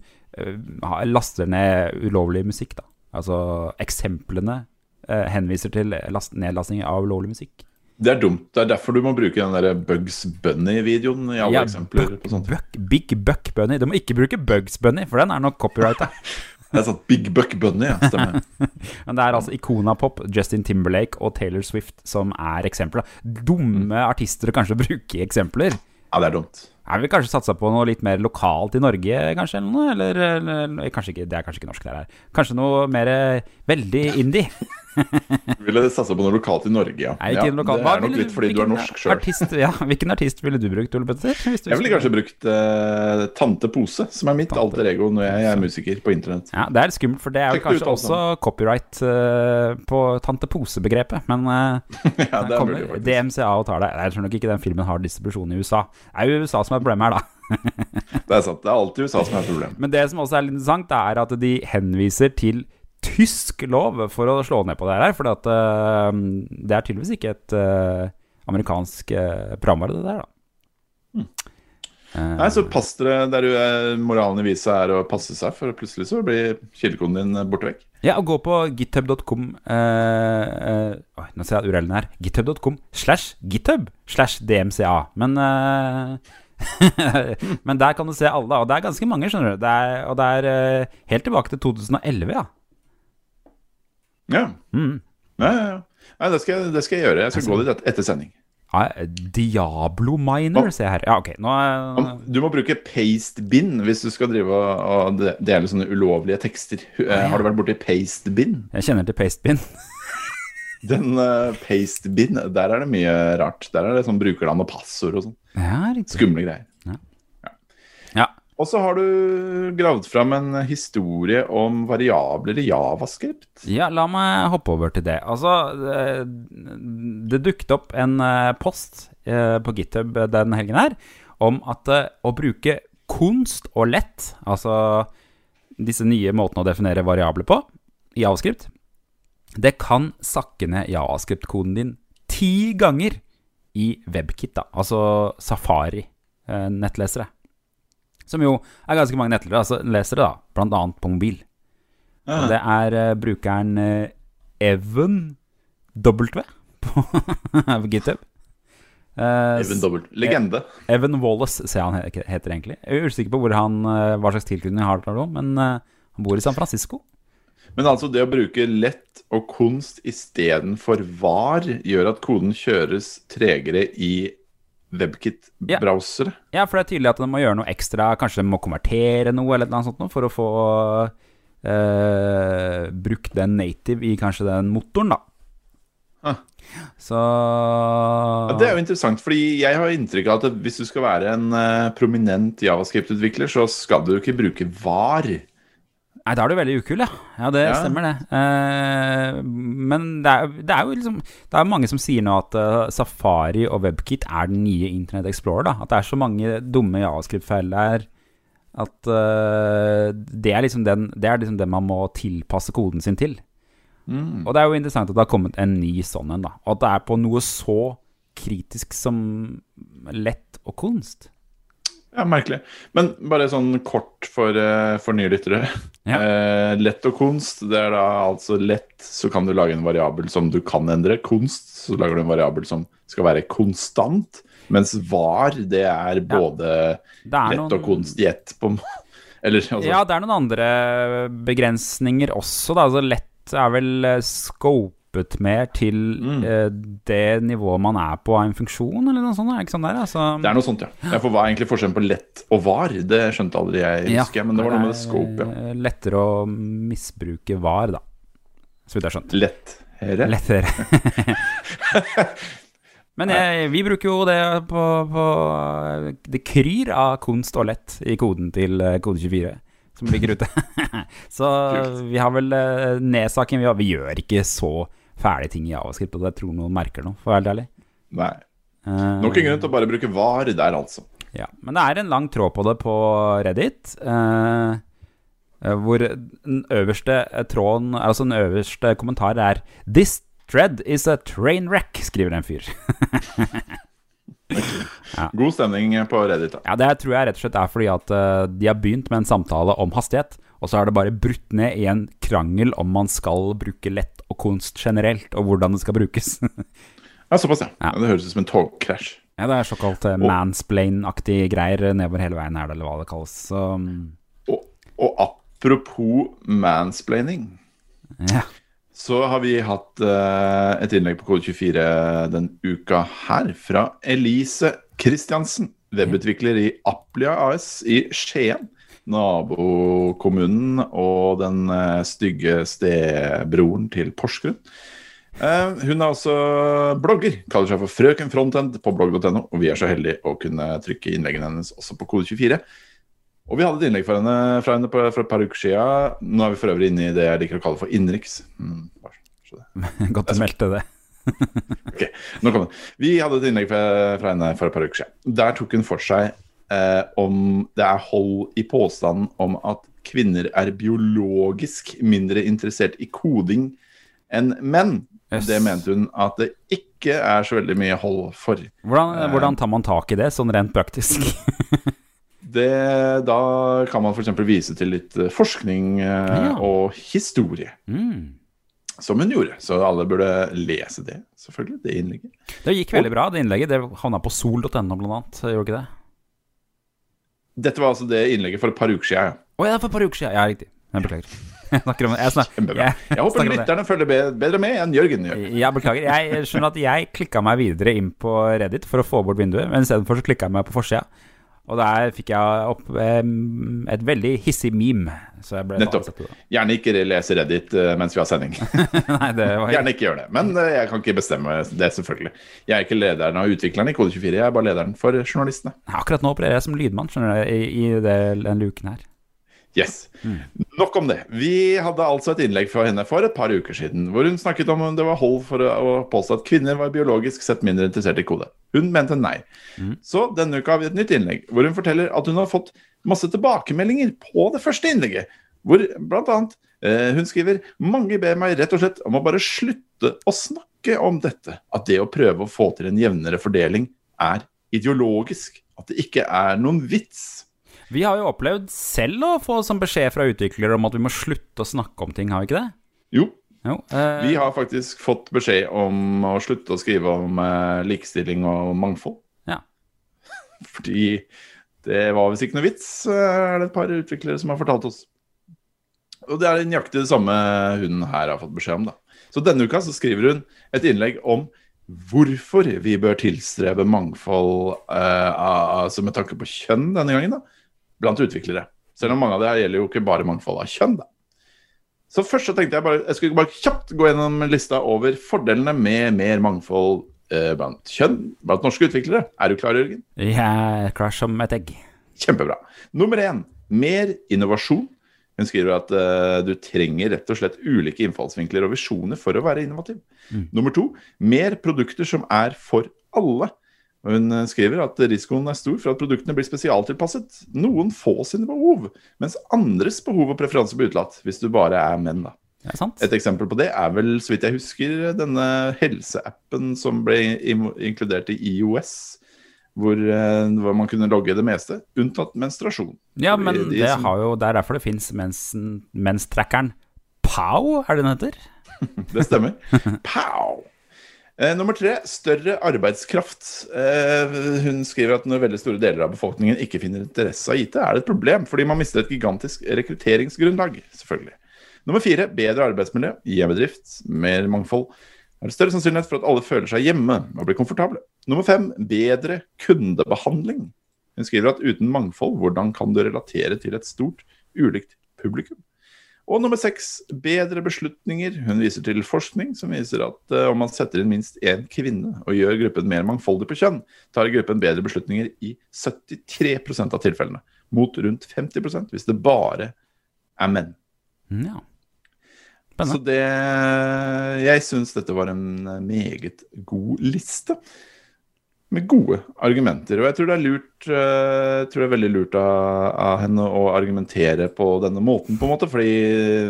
S2: laster ned ulovlig musikk, da. Altså eksemplene eh, henviser til last, nedlasting av ulovlig musikk.
S1: Det er dumt. Det er derfor du må bruke den der Bugs Bunny-videoen i alle ja, eksempler.
S2: Buck, Buck, Big Buck Bunny. Du må ikke bruke Bugs Bunny, for den er nok copyrighta.
S1: Jeg er sånn Big Buck Bunny, ja. Stemmer.
S2: Men det er altså Ikona Pop, Justin Timberlake og Taylor Swift som er eksempler. Dumme mm. artister å kanskje bruke eksempler.
S1: Ja, det er dumt.
S2: Jeg vil kanskje satsa på noe litt mer lokalt i Norge, kanskje? Eller noe? Eller, eller kanskje ikke, det er kanskje ikke norsk, det her. Kanskje noe mer eh, veldig indie?
S1: ville satsa på noe lokalt i Norge, ja.
S2: Nei, ikke
S1: ja
S2: lokalt.
S1: Det er nok litt fordi du er norsk sjøl.
S2: Ja, hvilken artist ville du brukt, Ole Petter?
S1: Jeg ville kanskje brukt uh, Tante Pose, som er mitt Tante. alter ego når jeg er musiker på internett.
S2: Ja, Det er litt skummelt, for det er jo kanskje ut, også copyright uh, på Tante Pose-begrepet. Men uh, ja, det kommer DMCA og tar det. Jeg tror nok ikke den filmen har distribusjon i USA. Det er jo USA som er problemet her, da.
S1: det er sant. Det er alltid USA som er problemet.
S2: Men det som også er litt interessant, er at de henviser til tysk lov for å slå ned på det her. For uh, det er tydeligvis ikke et uh, amerikansk uh, programvare, det der, da.
S1: Mm. Nei, så pass dere der du moralen i visa er å passe seg, for plutselig så blir kildekoden din borte vekk.
S2: Ja, og gå på github.com eh, eh, Nå ser jeg urellen her. Github.com slash github slash DMCA. Men Men der kan du se alle, og det er ganske mange, skjønner du. Det er, og det er helt tilbake til 2011, ja.
S1: Ja. Mm. ja, ja, ja. Nei, det skal, det skal, jeg gjøre. Jeg skal gå dit etter sending.
S2: Ja, Diablo Miner, ser jeg her. Ja, ok. Nå
S1: er... Du må bruke pastebin hvis du skal drive og dele sånne ulovlige tekster. Ja, Har du vært borti pastebin?
S2: Jeg kjenner til pastebin.
S1: Den uh, pastebin, der er det mye rart. Der er det sånn brukerland og passord og sånn.
S2: Ja,
S1: Skumle greier.
S2: Ja. ja.
S1: Og så har du gravd fram en historie om variabler i javascript.
S2: Ja, la meg hoppe over til det. Altså, det, dukket opp en eh, post eh, på GitHub den helgen her om at eh, å bruke kunst og lett, altså disse nye måtene å definere variabler på i javascript, det kan sakke ned javascript-koden din ti ganger i WebKit, da, altså Safari-nettlesere. Som jo er ganske mange nettlesere, altså lesere, da, blant annet på mobil. Og det er uh, brukeren uh, Evan W på GitHub. Eh,
S1: Even dobbelt. Legende.
S2: Evan Wallace, ser han he- heter egentlig. Jeg er usikker på hvor han, eh, hva slags tilknytning han har til noe, men eh, han bor i San Francisco.
S1: Men altså det å bruke lett og kunst istedenfor var, gjør at koden kjøres tregere i WebKit-browsere.
S2: Ja, for det er tydelig at de må gjøre noe ekstra. Kanskje de må konvertere noe eller noe sånt for å få eh, brukt den native i kanskje den motoren, da.
S1: Ah.
S2: Så
S1: Ja, det er jo interessant, fordi jeg har inntrykk av at hvis du skal være en eh, prominent javascript-utvikler, så skal du ikke bruke var.
S2: Nei, da er du veldig ukul, ja. Ja, det
S1: Ja.
S2: stemmer, det. Eh, men det er, det er jo liksom Det er mange som sier nå at uh, Safari og WebKit er den nye Internet Explorer. da At det er så mange dumme javascript-feil der at uh, det, er liksom den, det er liksom det man må tilpasse koden sin til.
S1: Mm.
S2: Og det er jo interessant at det har kommet en ny sånn en, da. Og at det er på noe så kritisk som lett og kunst.
S1: Ja, merkelig. Men bare sånn kort for, eh, for nye lyttere.
S2: Ja.
S1: Eh, lett og kunst, det er da altså lett, så kan du lage en variabel som du kan endre. Kunst, så lager du en variabel som skal være konstant. Mens var, det er både
S2: Det er
S1: lett
S2: noen-
S1: og kunst i ett. På, eller altså
S2: Ja, det er noen andre begrensninger også, da. Altså lett er vel eh, scopet mer til
S1: Mm.
S2: eh, det nivået man er på av en funksjon, eller noe sånt? Er det sånn der? Altså,
S1: Det er noe sånt, ja. ja. For hva er egentlig forskjellen på lett og var? Det skjønte aldri jeg, husker jeg. Men det var noe med scope, ja.
S2: er Lettere å misbruke var, da. Så vidt jeg har skjønt.
S1: Lettere.
S2: Lettere. Men jeg, vi bruker jo det på, på Det kryr av kunst og lett i koden til eh, Kode24, som ligger ute. så vi har vel eh, nedsaken vi, har, vi gjør ikke så fæle ting i Javascript, og jeg tror noen merker noe, for å være helt ærlig.
S1: Nei.
S2: Eh,
S1: Nok en grunn til å bare bruke var der, altså.
S2: Ja, men det er en lang tråd på det på Reddit. eh, eh, hvor den øverste tråden, altså den øverste kommentar er This thread is a train wreck, skriver en fyr.
S1: God stemning på Reddit. da.
S2: Ja, Det tror jeg rett og slett er fordi at eh, de har begynt med en samtale om hastighet, og så er det bare brutt ned i en krangel om man skal bruke lett og kunst generelt, og hvordan det skal brukes.
S1: Ja, Såpass, ja.
S2: Ja.
S1: Det høres ut som en togkrasj.
S2: ja, Det er såkalt uh, mansplain-aktige greier nedover hele veien her, eller hva det kalles. Så
S1: Og, og apropos mansplaining,
S2: ja.
S1: så har vi hatt uh, et innlegg på Kode24 den uka her fra Elise Kristiansen, webutvikler i Aplia AS i Skien. Nabokommunen og den eh, stygge stebroren til Porsgrunn. Eh, hun er altså blogger, kaller seg for Frøken Frontend på blogg.no. Og vi er så heldige å kunne trykke innleggene hennes også på Kode24. Og vi hadde et innlegg fra henne, fra henne på, for et par uker siden. Nå er vi for øvrig inne i det jeg liker å kalle for innenriks. Mm,
S2: Godt du meldte det.
S1: Ok, nå kommer det. Vi hadde et innlegg fra, fra henne for et par uker siden. Der tok hun for seg eh, om det er hold i påstanden om at kvinner er biologisk mindre interessert i koding enn menn.
S2: Yes.
S1: Det mente hun at det ikke er så veldig mye hold for.
S2: Hvordan,
S1: Eh.
S2: hvordan tar man tak i det, sånn rent praktisk?
S1: Det, da kan man f.eks. vise til litt eh, forskning eh,
S2: Ja.
S1: og historie,
S2: Mm.
S1: som hun gjorde. Så alle burde lese det, selvfølgelig. Det innlegget.
S2: Det gikk veldig bra, det innlegget. Det havna på sol.no, blant annet. Gjorde ikke det?
S1: Dette var altså det innlegget for et par uker siden.
S2: Å ja, for et par uker siden. Ja, riktig. Jeg beklager. Jeg snakker om jeg
S1: snakker,
S2: jeg,
S1: Jeg håper lytterne følger bedre med enn Jørgen gjør.
S2: Jeg beklager. Jeg skjønner at jeg klikka meg videre inn på Reddit for å få bort vinduet, men istedenfor klikka jeg meg på forsida. Og der fikk jeg opp em, et veldig hissig meme. Så jeg ble
S1: Nettopp. Gjerne ikke lese Reddit uh, mens vi har sending.
S2: Nei, det var
S1: Gjerne ikke gjør det. Men uh, jeg kan ikke bestemme det, selvfølgelig. Jeg er ikke lederen av utviklerne i Kode24, jeg er bare lederen for journalistene.
S2: Akkurat nå opererer jeg som lydmann skjønner du, i, i det, den luken her.
S1: Yes. Nok om det. Vi hadde altså et innlegg fra henne for et par uker siden, hvor hun snakket om det var hold for å påstå at kvinner var biologisk sett mindre interessert i kode. Hun mente nei. Så denne uka har vi et nytt innlegg, hvor hun forteller at hun har fått masse tilbakemeldinger på det første innlegget. Hvor blant annet eh, hun skriver mange ber meg rett og slett om å bare slutte å snakke om dette. At det å prøve å få til en jevnere fordeling er ideologisk. At det ikke er noen vits.
S2: Vi har jo opplevd selv å få sånn beskjed fra utviklere om at vi må slutte å snakke om ting, har vi ikke det?
S1: Jo,
S2: Jo, eh,
S1: Vi har faktisk fått beskjed om å slutte å skrive om eh, likestilling og mangfold.
S2: Ja.
S1: Fordi det var visst ikke noe vits, eh, er det et par utviklere som har fortalt oss. Og det er nøyaktig det samme hun her har fått beskjed om, da. Så denne uka så skriver hun et innlegg om hvorfor vi bør tilstrebe mangfold eh, altså med tanke på kjønn denne gangen, da, blant utviklere. Selv om mange av det her gjelder jo ikke bare mangfold av kjønn, da. Så først så tenkte jeg bare jeg skulle bare kjapt gå gjennom lista over fordelene med mer mangfold eh, blant kjønn blant norske utviklere. Er du klar, Jørgen?
S2: Jeg er klar som et egg.
S1: Kjempebra. Nummer én mer innovasjon. Hun skriver at uh, du trenger rett og slett ulike innfallsvinkler og visjoner for å være innovativ. Nummer to mer produkter som er for alle. Hun eh, skriver at risikoen er stor for at produktene blir spesialtilpasset noen få sine behov, mens andres behov og preferanser blir utelatt, hvis du bare er menn. da.
S2: Er sant?
S1: Et eksempel på det er vel, så vidt jeg husker, denne helseappen som ble inkludert i IOS, hvor, eh, hvor man kunne logge det meste, unntatt menstruasjon.
S2: Ja, men
S1: De- de
S2: det,
S1: som-
S2: har jo, det er derfor det fins menstrackeren. Mens Pow, er det den heter?
S1: Det stemmer. Pow! Eh, nummer tre større arbeidskraft. Eh, hun skriver at når veldig store deler av befolkningen ikke finner interesse av IT, er det et problem, fordi man mister et gigantisk rekrutteringsgrunnlag. selvfølgelig. Nummer fire bedre arbeidsmiljø bedrift. Mer mangfold. Er det større sannsynlighet for at alle føler seg hjemme og blir komfortable. Nummer fem bedre kundebehandling. Hun skriver at uten mangfold, hvordan kan du relatere til et stort, ulikt publikum? Og nummer seks, bedre beslutninger. Hun viser til forskning som viser at uh, om man setter inn minst én kvinne og gjør gruppen mer mangfoldig på kjønn, tar gruppen bedre beslutninger i 73% av tilfellene, mot rundt 50% hvis det bare er menn.
S2: Ja. Ja.
S1: Så
S2: Spennende.
S1: det Jeg syns dette var en meget god liste. Med gode argumenter. Og jeg tror det er lurt jeg tror det er veldig lurt av, av henne å argumentere på denne måten, på en måte. Fordi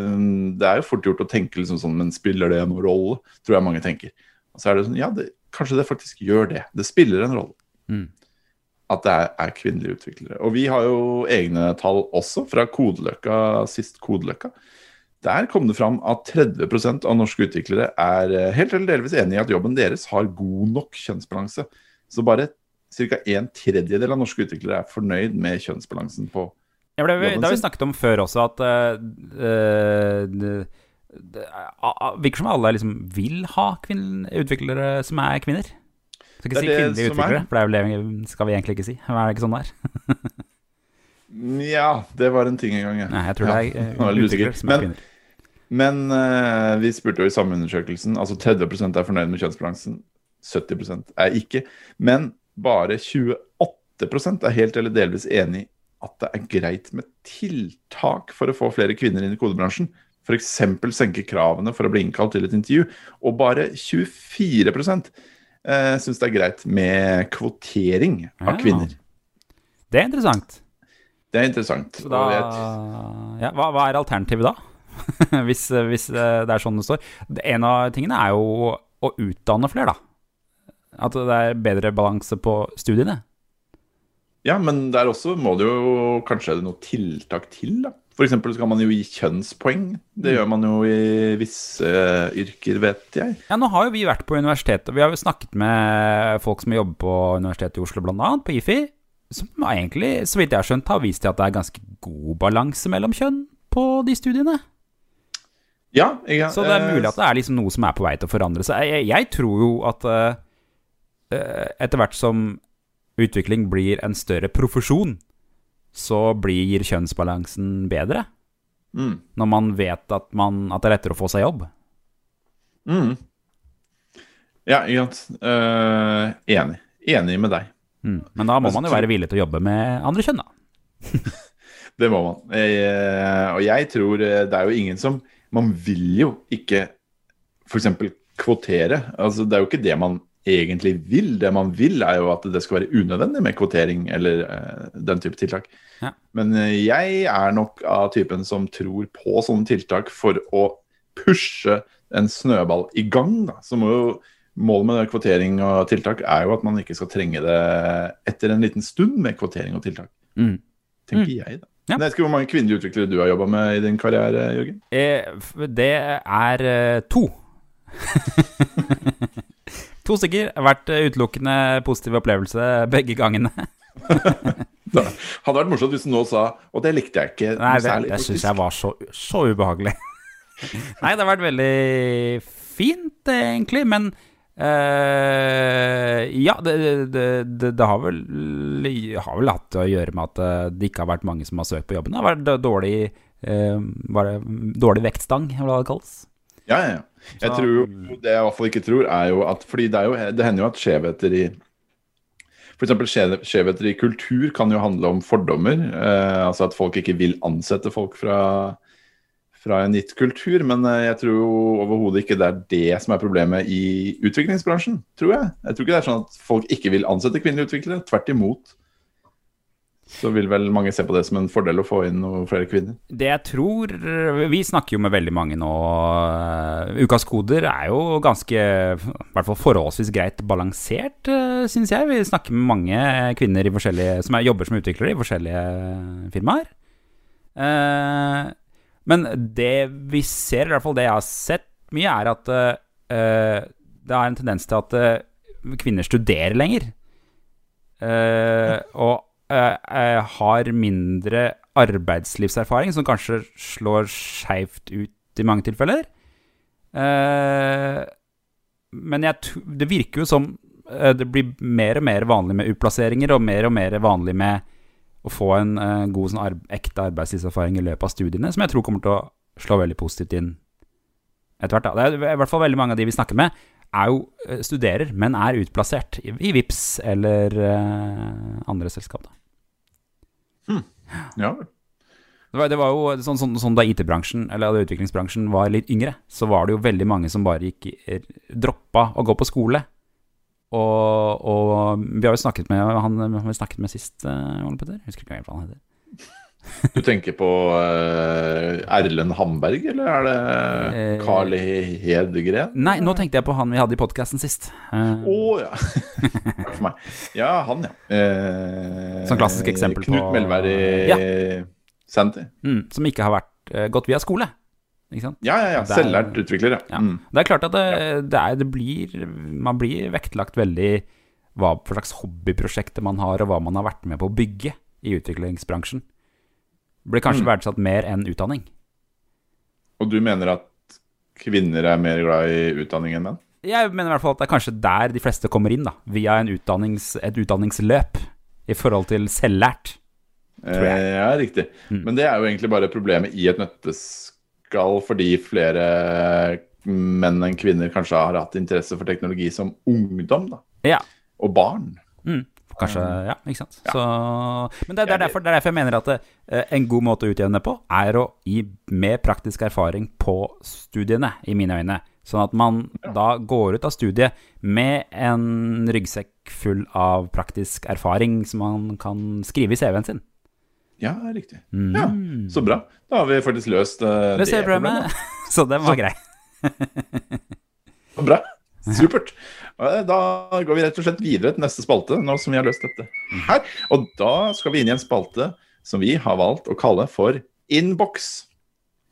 S1: mm, det er jo fort gjort å tenke liksom sånn Men spiller det noen rolle? Tror jeg mange tenker. Og så er det sånn Ja, det, kanskje det faktisk gjør det. Det spiller en rolle.
S2: Mm.
S1: At det er, er kvinnelige utviklere. Og vi har jo egne tall også, fra Kodeløkka, sist Kodeløkka. Der kom det fram at 30% av norske utviklere er eh, helt eller delvis enig i at jobben deres har god nok kjønnsbalanse. Så bare ca. en tredjedel av norske utviklere er fornøyd med kjønnsbalansen på
S2: Ja, det, det har vi snakket om før også, at det, det a- a- virker som alle liksom vil ha utviklere som er kvinner. Skal ikke
S1: Det
S2: si kvinnelige
S1: er.
S2: utviklere, for det er skal vi egentlig ikke si. Er det ikke sånn der? Nja,
S1: Ja, det var en ting en gang, ja.
S2: Nei, jeg tror
S1: Ja,
S2: det er uh,
S1: jeg
S2: utviklere som er
S1: Men-
S2: kvinner.
S1: Men uh, vi spurte jo i samme undersøkelsen, altså 30% er fornøyd med kjønnsbalansen, 70% er ikke. Men bare 28% er helt eller delvis enig i at det er greit med tiltak for å få flere kvinner inn i kodebransjen. F.eks. senke kravene for å bli innkalt til et intervju. Og bare 24 eh, syns det er greit med kvotering av
S2: Ja.
S1: kvinner.
S2: Det er interessant.
S1: Det er interessant.
S2: Så da, ja, hva, hva er alternativet da? hvis, hvis eh, det er sånn det står. En av tingene er jo å utdanne flere, da. At det er bedre balanse på studiene.
S1: Ja, men der også må det jo kanskje noe tiltak til, da. Eksempel så kan man jo gi kjønnspoeng. Det gjør man jo i visse yrker, vet jeg.
S2: Ja, nå har jo vi vært på universitetet, og vi har jo snakket med folk som jobber på Universitetet i Oslo, annet, på IFI, som egentlig, så vidt jeg har skjønt, har vist til at det er ganske god balanse mellom kjønn på de studiene.
S1: Ja, jeg,
S2: Så det er
S1: eh,
S2: mulig at det er liksom noe som er på vei til å forandre seg. Jeg, jeg tror jo at eh, eh, etter hvert som utvikling blir en større profesjon, så blir kjønnsbalansen bedre.
S1: Mm,
S2: Når man vet at, man, at det er lettere å få seg jobb.
S1: mm. Ja, ikke sant. Uh, enig. Enig med deg.
S2: Mm. Men da må
S1: Altså,
S2: man jo være villig til å jobbe med andre kjønn, da.
S1: Det må man. Eh, og jeg tror eh, det er jo ingen som Man vil jo ikke f.eks. kvotere. Altså, det er jo ikke det man egentlig vil. Det man vil, er jo at det skal være unødvendig med kvotering eller uh, den type tiltak.
S2: Ja.
S1: Men eh, jeg er nok av typen som tror på sånne tiltak for å pushe en snøball i gang. Da. Så må jo Målet med kvotering og tiltak er jo at man ikke skal trenge det etter en liten stund med kvotering og tiltak.
S2: Mm.
S1: Tenker jeg, da.
S2: Ja.
S1: Jeg ikke hvor mange kvinnelige utviklere du har jobba med i din karriere, Jørgen?
S2: Eh, Det er eh, to. to stykker. Vært eh, utelukkende positiv opplevelse begge gangene.
S1: Det hadde vært morsomt hvis du nå sa Og det likte jeg ikke
S2: Nei, det,
S1: særlig.
S2: det syns jeg var så, så ubehagelig. Nei, det har vært veldig fint, egentlig, men Uh, Ja, det, det, det, det har, vel, har vel hatt å gjøre med at eh, det ikke har vært mange som har søkt på jobben. Det har vært dårlig, bare, dårlig vektstang, eller hva det kalles.
S1: Ja, ja, ja. Jeg tror Det jeg i hvert fall ikke tror, er jo at Fordi det, er jo, det hender jo at skjevheter i F.eks. skjevheter i kultur kan jo handle om fordommer. Eh, altså at folk ikke vil ansette folk fra, fra en gitt kultur. Men eh, jeg tror jo overhodet ikke det er det som er problemet i utviklingsbransjen. Tror jeg. Jeg tror ikke det er sånn at folk ikke vil ansette kvinnelige utviklere. Tvert imot. Så vil vel mange se på det som en fordel å få inn noen flere kvinner.
S2: Det jeg tror Vi snakker jo med veldig mange nå. Ukas koder er jo ganske, i hvert fall forholdsvis greit balansert, syns jeg. Vi snakker med mange kvinner som er, jobber som utviklere i forskjellige firmaer. Eh, men det vi ser, i hvert fall det jeg har sett mye, er at eh, det er en tendens til at eh, kvinner studerer lenger. Og eh, har mindre arbeidslivserfaring, som kanskje slår skeivt ut i mange tilfeller. Uh, men jeg, det virker jo som det blir mer og mer vanlig med utplasseringer, og mer og mer vanlig med å få en god sånn arb ekte arbeidslivserfaring i løpet av studiene, som jeg tror kommer til å slå veldig positivt inn etter hvert. Da. Det er i hvert fall veldig mange av de vi snakker med, er jo studerer, men er utplassert i, i VIPS eller uh, andre selskap. Da.
S1: Ja,
S2: Det var, det var jo sånn, sånn, sånn da IT-bransjen, eller da utviklingsbransjen, var litt yngre, så var det jo veldig mange som bare gikk droppa å gå på skole. Og, og vi har jo snakket med han vi snakket med sist, uh, Ole Petter. Husker ikke hva han heter.
S1: Du tenker på uh, Erlend Hamberg, eller er det
S2: Eh,
S1: Carl Hedgren?
S2: Nei, nå tenkte jeg på han vi hadde i podkasten sist.
S1: Å uh, oh, ja. Takk for meg. Ja, han, ja. Uh,
S2: Sånn klassisk eksempel
S1: Knut
S2: på-
S1: Melvær i
S2: Ja.
S1: Senter.
S2: mm, som ikke har vært, uh, gått via skole.
S1: Ja, ja, ja. Selvlært utvikler, ja.
S2: Ja.
S1: Mm.
S2: Det er klart at det, det, er, det blir Man blir vektlagt veldig hva for slags hobbyprosjekter man har, og hva man har vært med på å bygge i utviklingsbransjen. Blir kanskje
S1: Mm.
S2: verdsatt mer enn utdanning.
S1: Og du mener at kvinner er mer glad i utdanning enn menn?
S2: Jeg mener i hvert fall at det er kanskje der de fleste kommer inn, da. Via en utdannings, et utdanningsløp i forhold til selvlært.
S1: Eh, ja, riktig.
S2: Mm.
S1: Men det er jo egentlig bare problemet i et nøtteskall, fordi flere menn enn kvinner kanskje har hatt interesse for teknologi som ungdom, da.
S2: Ja.
S1: Og barn.
S2: Mm. Kanskje, ja, ikke sant.
S1: Ja.
S2: Så, men det, det, er derfor, det er derfor jeg mener at det, en god måte å utjevne på, er å gi mer praktisk erfaring på studiene, i mine øyne. Sånn at man da går ut av studiet med en ryggsekk full av praktisk erfaring som man kan skrive i CV-en sin.
S1: Ja, riktig.
S2: Mm.
S1: Ja, Så bra. Da har vi faktisk løst uh,
S2: Det ser problemet. Så den var grei.
S1: Bra. Supert. Eh, Da går vi rett og slett videre til neste spalte, nå som vi har løst dette her. Og da skal vi inn i en spalte som vi har valgt å kalle for Inbox.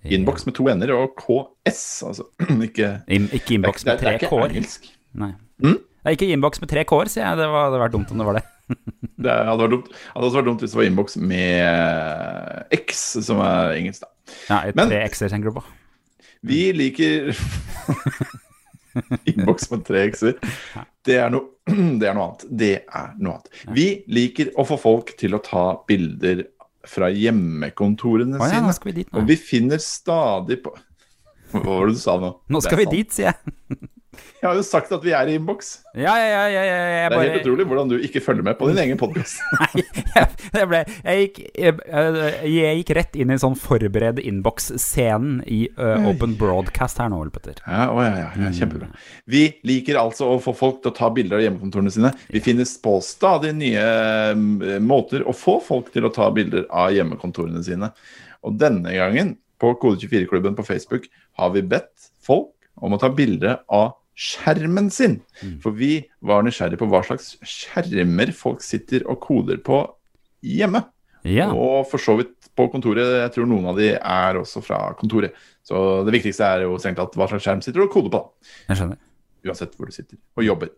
S1: Inbox med to n-er og KS, altså. Ikke
S2: In, ikke
S1: Inbox
S2: med tre
S1: er
S2: k-er. Nei.
S1: Mm?
S2: Det er ikke Inbox med tre k-er, sier jeg. Det hadde vært dumt om det var det.
S1: Det hadde vært dumt. hadde også vært dumt hvis det var Inbox med X, som er engelsk, da.
S2: Ja, tre x-er tenker du på.
S1: Vi liker Innboks med tre x-er. Det, er noe- det er noe annet. Det er noe annet. Vi liker å få folk til å ta bilder fra hjemmekontorene
S2: oh, ja, nå
S1: sine.
S2: skal vi dit nå.
S1: Og vi finner stadig på Hva var det du sa nå?
S2: Nå skal vi dit, sier jeg.
S1: Jeg har jo sagt at vi er i innboks.
S2: Ja, ja, ja, ja, ja jeg
S1: Det er helt utrolig hvordan du ikke følger med på din egen podkast.
S2: Nei, jeg, jeg, ble, jeg, gikk, jeg, jeg gikk rett inn i en sånn forbered innboks-scenen i uh, Open Broadcast her nå, Ole Petter.
S1: Ja, å, ja, ja, ja, kjempebra. Vi liker altså å få folk til å ta bilder av hjemmekontorene sine. Vi finnes på stadig nye mm, måter å få folk til å ta bilder av hjemmekontorene sine. Og denne gangen, på Kode24-klubben på Facebook, har vi bedt folk om å ta bilde av skjermen sin. For vi var nysgjerrige på hva slags skjermer folk sitter og koder på hjemme.
S2: Ja.
S1: Og for så vidt på kontoret. Jeg tror noen av de er også fra kontoret. Så det viktigste er jo strengt tatt hva slags skjerm sitter du og koder på.
S2: Jeg skjønner.
S1: Uansett hvor du sitter og jobber.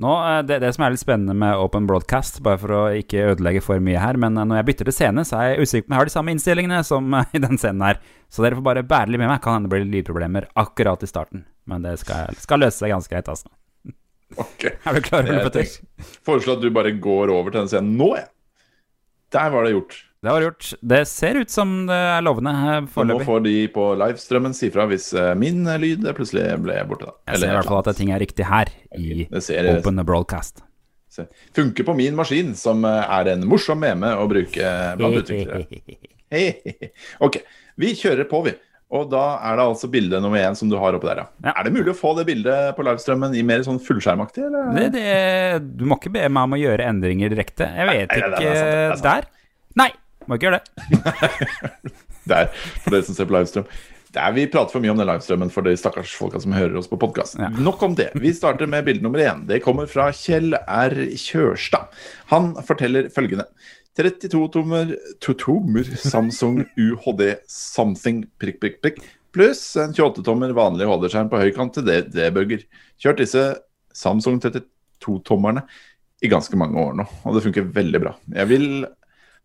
S2: Nå, eh, det, det som er litt spennende med Open Broadcast, bare for å ikke ødelegge for mye her, men eh, når jeg bytter til scene, så er jeg usikker på om jeg har de samme innstillingene som eh, i den scenen her. Så dere får bare bære litt med meg. Kan hende det blir lydproblemer akkurat i starten. Men det skal, skal løse seg ganske greit, altså.
S1: Ok.
S2: Er du klar, Petter?
S1: tenker- Foreslår at du bare går over til den scenen nå, jeg. Der var det gjort.
S2: Det var gjort. Det ser ut som det er lovende
S1: foreløpig. Nå får de på livestrømmen si fra hvis eh, min eh, lyd plutselig ble borte. da.
S2: Jeg ser i hvert fall at ting er riktig her i
S1: ser,
S2: Open Broadcast.
S1: se- funker på min maskin, som eh, er en morsom meme å bruke blant utviklere. Hey. Ok, vi kjører på, vi. Og da er det altså bilde nummer én som du har oppe der, ja.
S2: Ja.
S1: Er det mulig å få det bildet på livestrømmen i mer sånn fullskjermaktig, eller?
S2: Det, det, du må ikke be meg om å gjøre endringer direkte. Jeg vet
S1: Nei, nei,
S2: ikke
S1: er er.
S2: Der? Nei, må ikke gjøre det.
S1: Der, for dere som ser på livestrøm. Der vi prater for mye om den livestrømmen for de stakkars folka som hører oss på podkast.
S2: Ja.
S1: Nok om det. Vi starter med bilde nummer én. Det kommer fra Kjell R. Kjørstad. Han forteller følgende. 32-tommer tommer Samsung UHD Something prikk, prikk, prikk pluss en 28-tommer vanlig HD-skjerm på høykant til debugger. Kjørt disse Samsung 32-tommerne i ganske mange år nå, og det funker veldig bra. Jeg vil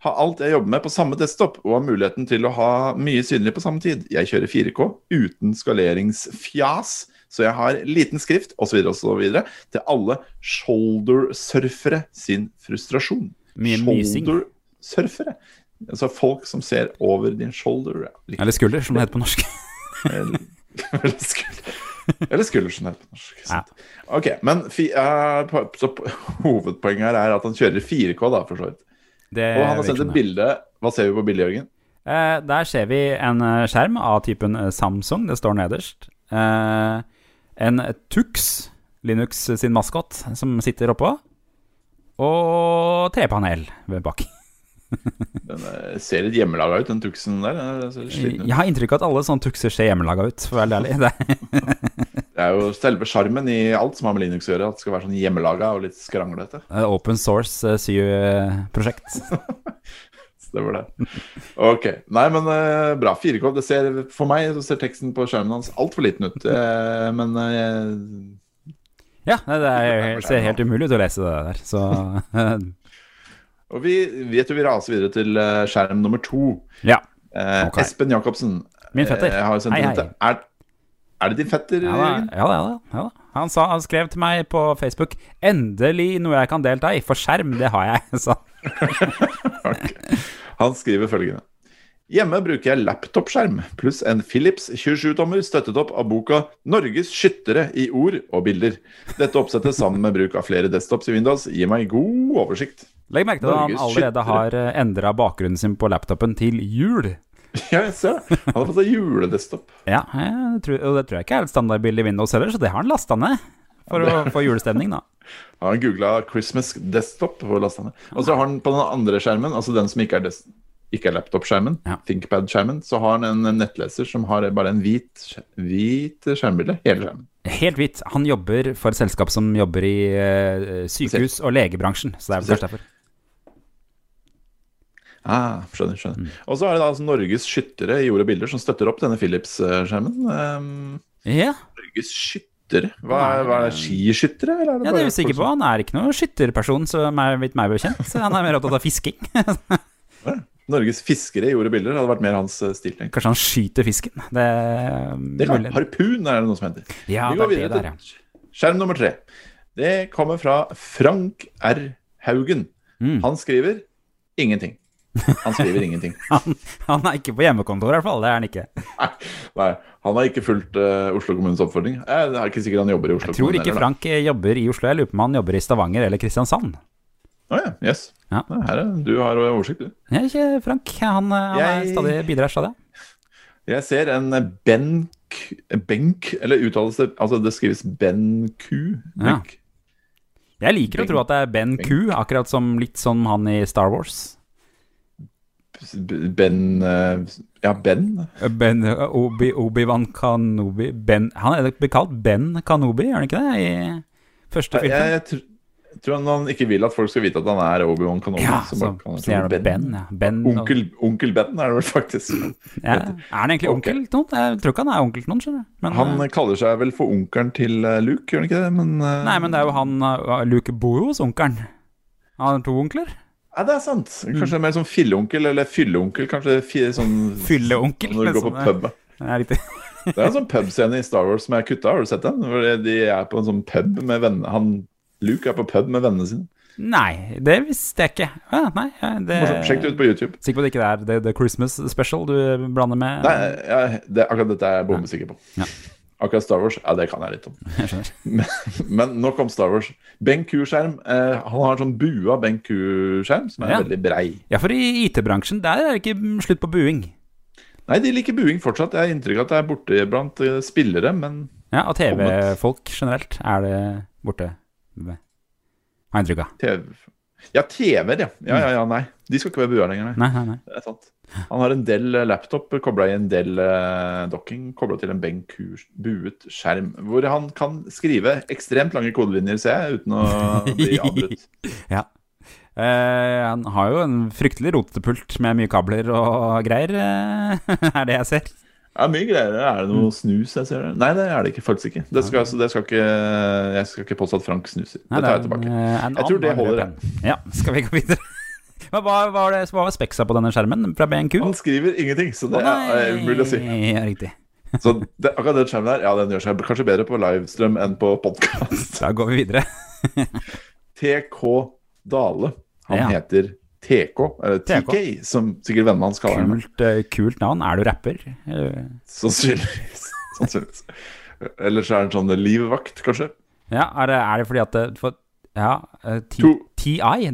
S1: ha alt jeg jobber med på samme desktop, og ha muligheten til å ha mye synlig på samme tid. Jeg kjører 4K uten skaleringsfjas, så jeg har liten skrift osv. osv. til alle shoulder-surfere sin frustrasjon.
S2: Mye mysing.
S1: Shoulder-surfere. Altså folk som ser over din shoulder. Like.
S2: Eller skulder, som det heter på norsk.
S1: Eller eller skulder. Eller skulder, som det heter på norsk.
S2: Ja.
S1: Ok, men fi, uh, så hovedpoenget her er at han kjører 4K, da, for så vidt.
S2: Det
S1: Og han har sendt et bilde. Hva ser vi på bildet, Jørgen?
S2: Eh, der ser vi en eh, skjerm av typen eh, Samsung, det står nederst. Eh, en Tux, Linux sin maskot, som sitter oppå. Og trepanel ved bak.
S1: Den ser litt hjemmelaga ut, den tuksen der. Den ut.
S2: Jeg har inntrykk av at alle sånne tukser ser hjemmelaga ut, for å være ærlig. Det
S1: er jo selve sjarmen i alt som har med Linux å gjøre, at det skal være sånn hjemmelaga og litt skranglete.
S2: open source eh, syprosjekt.
S1: Stemmer det. Ok. Nei, men uh, bra. 4K. Det ser, for meg så ser teksten på skjermen hans altfor liten ut. Uh, men eh,
S2: Ja, det er, ser helt umulig ut å lese det der, så
S1: Og vi vet jo vi raser videre til eh, skjerm nummer to.
S2: Ja.
S1: Eh, Espen Jacobsen.
S2: Min fetter.
S1: Eh,
S2: Hei, hei.
S1: Er, er det din fetter,
S2: ja da, ja da, ja da. Han, sa, han skrev til meg på Facebook 'Endelig noe jeg kan delta i', for skjerm, det har jeg. sa
S1: han. okay. Han skriver følgende. Hjemme bruker jeg laptopskjerm pluss en Philips 27-tommer støttet opp av boka 'Norges skyttere i ord og bilder'. Dette oppsettet sammen med bruk av flere desktops i Windows gir meg god oversikt.
S2: Legg merke til at han allerede har endra bakgrunnen sin på laptopen til jul.
S1: Ja, jeg ser det. Han har fått seg juledesktop.
S2: Ja, tror, og det tror jeg ikke er et standardbilde i Windows heller, så det har han lasta ned. For å få julestemning, da.
S1: Han har googla 'Christmas desktop' og lasta ned. Og så har han på den andre skjermen, altså den som ikke er, des ikke er laptop-skjermen,
S2: Ja.
S1: ThinkPad-skjermen, så har han en nettleser som har bare en hvit, hvit skjermbilde. Hele skjermen.
S2: Helt hvitt. Han jobber for et selskap som jobber i uh, sykehus- og legebransjen, så det er vel kanskje derfor.
S1: Ah, skjønner, skjønner. Og så er det da altså Norges skyttere i ord og bilder som støtter opp denne Philips-skjermen. Um,
S2: Ja,
S1: Norges skyttere? Hva er, hva er det? Skiskyttere? Eller er det
S2: ja det er
S1: vi
S2: jeg usikker på. Han er ikke noen skytterperson, som er vidt meg bekjent. Så han er mer opptatt av fisking.
S1: Norges fiskere gjorde bilder. Det hadde vært mer hans eh, stil. tenker.
S2: Kanskje han skyter fisken. Det
S1: Det er. Harpun er det noe som heter.
S2: Ja,
S1: Vi går
S2: er
S1: videre
S2: der, ja.
S1: skjerm nummer tre. Det kommer fra Frank R. Haugen.
S2: Mm.
S1: Han skriver ingenting. Han skriver ingenting.
S2: Han, han er ikke på hjemmekontor, i hvert fall. Det er han ikke.
S1: Nei, nei han har ikke fulgt uh, Oslo kommunes oppfordring. Jeg, Det er ikke sikkert han jobber i Oslo
S2: Jeg tror
S1: kommune.
S2: ikke. Frank eh, jobber i Oslo. Jeg lurer på om han jobber i Stavanger eller Kristiansand.
S1: Å ja, yes.
S2: Ja.
S1: Her er, du har oversikt, du.
S2: er ikke Frank. Han, eh, han er
S1: Jeg-
S2: stadig bidrar stadig.
S1: Jeg ser en benk, benk Eller uttales det Altså, det skrives benku.
S2: Ja. Jeg liker å tro at det er Ben Q, akkurat som litt som han i Star Wars.
S1: Ben eh, Ja, Ben.
S2: Ben Obi, Obi-Wan Kanobi ben, Han er blitt kalt Ben Kanobi, gjør han ikke det? I første
S1: Jeg,
S2: jeg,
S1: jeg, tr- tror han, han ikke vil at folk skal vite at han er Obi-Wan Kenobi.
S2: Ja,
S1: så
S2: så
S1: bare han
S2: sier Ben. Ja. ben og-
S1: Onkel, onkel Ben er det vel faktisk.
S2: ja. Er han egentlig onkel til noen? Jeg tror ikke han er onkel til noen, skjønner. Men,
S1: Han
S2: uh...
S1: kaller seg vel for onkelen til eh, Luke, gjør han ikke det? Men, uh...
S2: Nei, men det er jo han uh, Luke bor jo hos onkelen. Han har to onkler.
S1: Ja, det er sant. Kanskje mer sånn filleonkel eller fylleonkel. Kanskje sånn
S2: Fylleonkel,
S1: Når du går på
S2: liksom.
S1: pub.
S2: Det er riktig.
S1: Det er en sånn pubscene i Star Wars som jeg kutta. Har du sett den? Hvor de er på en sånn pub med vennene Han Luke er på pub med vennene sine.
S2: Nei, det visste jeg ikke. Ja, nei, det
S1: Sjekk det ut på YouTube.
S2: Sikker på at det ikke er The, the Christmas Special du blander med?
S1: Nei, ja, det, akkurat dette er jeg bombesikker på.
S2: Ja.
S1: Akkurat Star Wars, ja, det kan jeg litt om.
S2: Jeg.
S1: Men, men nok om Star Wars. Ben Q-skjerm. Eh, han har en sånn bua Ben Q-skjerm som er veldig brei.
S2: Ja, for i IT-bransjen der er det ikke slutt på buing.
S1: Nei, de liker buing fortsatt. Jeg har inntrykk av at det er borte blant eh, spillere, men
S2: Ja, Og TV-folk generelt er det borte. Har jeg inntrykk av.
S1: TV Ja, TV-er, ja. Ja, ja, ja, nei. De skal ikke være buer lenger, nei.
S2: Nei, nei, nei.
S1: Det er sant. Han har en del eh, laptop kobla i en del uh, dokking, kobla til en Ben Q-buet skjerm, hvor han kan skrive ekstremt lange kodelinjer, ser jeg, uten å bli avbrutt.
S2: Ja. Uh, han har jo en fryktelig rotete pult med mye kabler og greier, uh, er det jeg ser.
S1: Ja, mye greier. Er det
S2: Mm.
S1: noe snus jeg ser? Nei, det er det ikke, faktisk ikke. Det skal, altså, det skal ikke jeg skal ikke påstå at Frank snuser. Det tar jeg
S2: er
S1: tilbake.
S2: eh,
S1: Jeg tror det holder,
S2: den. Ja, skal vi gå videre? Var, hva var, det, hva var speksa på denne skjermen fra BNQ?
S1: Han skriver ingenting, så det er umulig å si.
S2: Ja, riktig.
S1: Så det, akkurat den skjermen der, ja, den gjør seg kanskje bedre på livestrøm enn på podkast.
S2: Da går vi videre.
S1: TK Dale. Han
S2: Ja.
S1: heter TK, eller
S2: TK.
S1: TK, som sikkert vennene hans kaller ham.
S2: Kult, uh, kult navn. Er du rapper? Eh,
S1: Sannsynligvis. Sannsynligvis. Eller så er han sånn livvakt, kanskje.
S2: Ja, er det, er det fordi at det, for, Ja, eh. TI,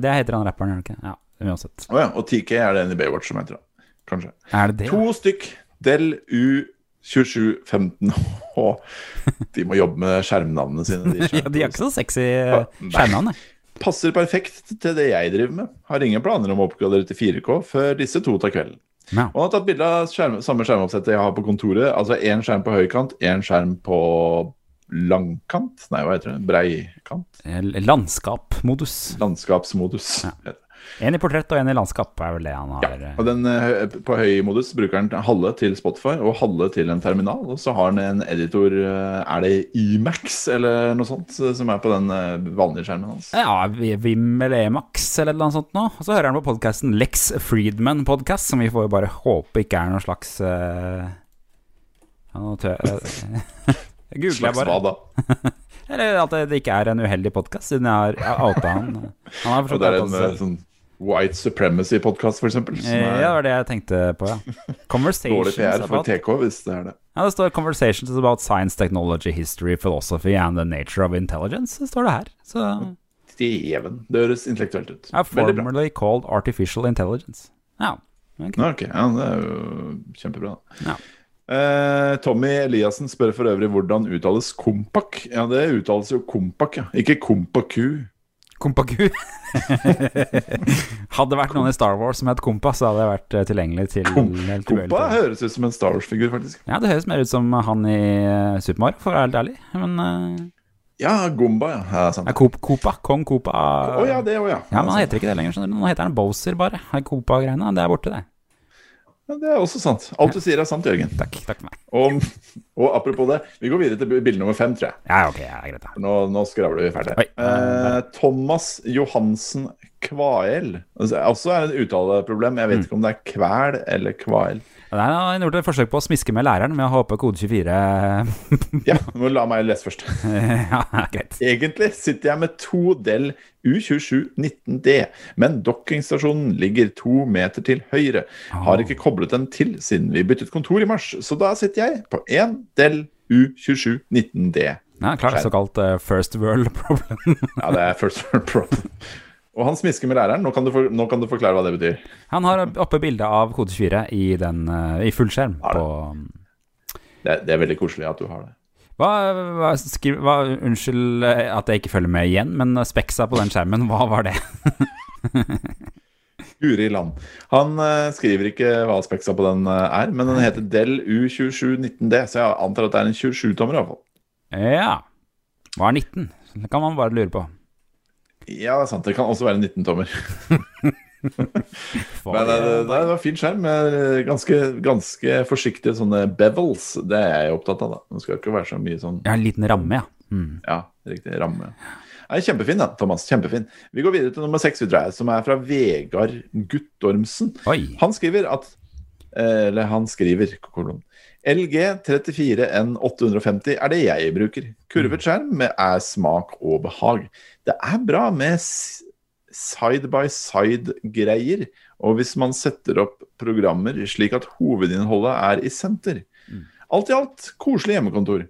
S2: det heter han rapperen, gjør det ikke? Ja, uansett.
S1: Å ja, og TK er det en i Baywatch som heter det. Kanskje.
S2: Er det det?
S1: To stykk Del U2715H. De må jobbe med skjermnavnene sine. De
S2: Ja, de er ikke så sexy skjermnavn, Nei.
S1: Passer perfekt til det jeg driver med. Har ingen planer om å oppgradere til 4K før disse to tar kvelden.
S2: Ja.
S1: Og han har tatt bilde av skjerm, samme skjermoppsettet jeg har på kontoret. Altså én skjerm på høykant, én skjerm på langkant. Nei, hva heter det? Breikant?
S2: Eh, Landskapmodus.
S1: Landskapsmodus.
S2: Ja. En i portrett og en i landskap er vel det han har. Ja,
S1: Og den eh, På høy modus bruker han halve til Spotify og halve til en terminal. Og så har han en editor eh, Er det Emax eller noe sånt eh, som er på den eh, vanlige skjermen hans?
S2: Ja, Vim eller Emax eller noe sånt nå. Og så hører han på podkasten Lex Friedman Podcast, som vi får bare håpe ikke er noen slags uh, ja, nå tør jeg googler jeg
S1: bare. hva da?
S2: Eller at det ikke er en uheldig podkast, siden jeg har outa han. Han har forstått
S1: det er en eh, sånn White Supremacy-podkast, f.eks.
S2: Ja, det var det jeg tenkte på, ja.
S1: dårlig PR for TK, hvis det er det.
S2: Ja, det står 'Conversations about science, technology, history, philosophy and the nature of intelligence'. Det står det her. Så
S1: Djeven. Det høres intellektuelt ut.
S2: ja, Formerly called artificial intelligence. Ja.
S1: okay. okay. ja, det er jo kjempebra.
S2: Ja.
S1: Uh, Tommy Eliassen spør for øvrig hvordan uttales kompak. Ja, det uttales jo kompak, ja. Ikke kompaku.
S2: Kompaku. hadde det vært noen i Star Wars som het Kompa, så hadde det vært eh, tilgjengelig til
S1: Kom, kompa høres ut som en Star Wars-figur, faktisk.
S2: Ja, det høres mer ut som han i eh, Super Mario, for å være helt ærlig. Men uh,
S1: Ja, Gomba, ja. ja sant.
S2: Kop Kopa, Kong Kopa
S1: Å ja, det òg, ja.
S2: Ja, men han heter ikke det lenger. skjønner du. Nå heter han Bowser, bare. Kopa-greiene. Det er borte, det.
S1: Ja, det er også sant. Alt du sier er sant, Jørgen.
S2: Takk, takk for meg.
S1: Og, og apropos det, vi går videre til bilde nummer fem, tror jeg.
S2: Ja, ok, ja, greit. da.
S1: Nå, nå skravler vi ferdig. Eh, Thomas Johansen Kvael. Altså, også er det et uttaleproblem. Jeg
S2: Mm.
S1: vet ikke om det er kvæl eller kvael.
S2: Har han gjort et forsøk på å smiske med læreren med å håpe kode 24
S1: Ja, nå la meg lese først.
S2: Ja, greit.
S1: Egentlig sitter jeg med to Del U27 19D, men dokkingstasjonen ligger to meter til høyre. Har ikke koblet den til siden vi byttet kontor i mars, så da sitter jeg på én Del U27 19D.
S2: Ja, klart såkalt uh, first world problem.
S1: Ja, det er first world problem. Og han smisker med læreren. Nå kan, du for, nå kan du forklare hva det betyr.
S2: Han har oppe bilde av kode 24 i, den, eh, i full
S1: skjerm. det.
S2: på
S1: Det, er- det er veldig koselig at du har det.
S2: hva, hva, skri, hva, Unnskyld eh, at jeg ikke følger med igjen, men speksa på den skjermen, hva var det?
S1: Guri land. Han eh, skriver ikke hva speksa på den eh, er, men den heter Del U27 19D, så jeg antar at det er en 27-tommer iallfall.
S2: Ja. Hva er 19? Det kan man bare lure på.
S1: Ja, det er sant. Det kan også være 19-tommer. Men
S2: er
S1: det,
S2: det?
S1: det var fin skjerm med ganske, ganske forsiktige sånne bevels. Det er jeg opptatt av. da Det skal ikke være så mye sånn
S2: Ja, en liten ramme, ja. Mm.
S1: Ja, riktig ramme. Nei, kjempefin, da, Thomas. Kjempefin. Vi går videre til nummer seks, som er fra Vegard Guttormsen.
S2: Oi.
S1: Han skriver at eh, Eller han skriver kolon. LG 34N850 er det jeg bruker. Kurvet skjerm med er smak og behag. Det er bra med side by side-greier, og hvis man setter opp programmer slik at hovedinnholdet er i senter. Alt i alt koselig hjemmekontor.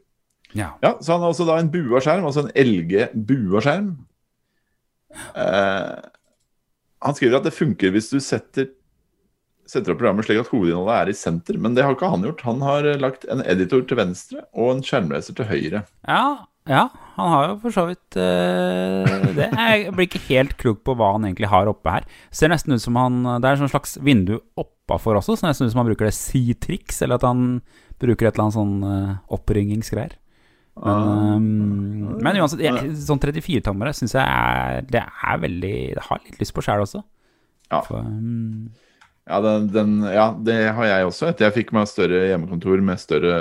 S2: Ja.
S1: Ja, Så han har også da en bua skjerm, altså en LG bua skjerm. Eh, han skriver at det funker hvis du setter, setter opp programmet slik at hovedinnholdet er i senter, men det har ikke han gjort. Han har eh, lagt en editor til venstre og en skjermleser til høyre.
S2: Ja, ja, han har jo for så vidt uh, det. Jeg blir ikke helt klok på hva han egentlig har oppe her. Ser nesten ut som han Det er et sånn slags vindu oppafor også, så nesten ut som han bruker det C-triks, eller at han bruker et eller annet sånn uh, oppringingsgreier. Men, um, men uansett, jeg, sånn 34-tommere syns jeg er Det er veldig Det har litt lyst på sjæl også.
S1: Ja.
S2: For, ehm,
S1: Ja, den, den, ja, det har jeg også. Etter jeg fikk meg større hjemmekontor med større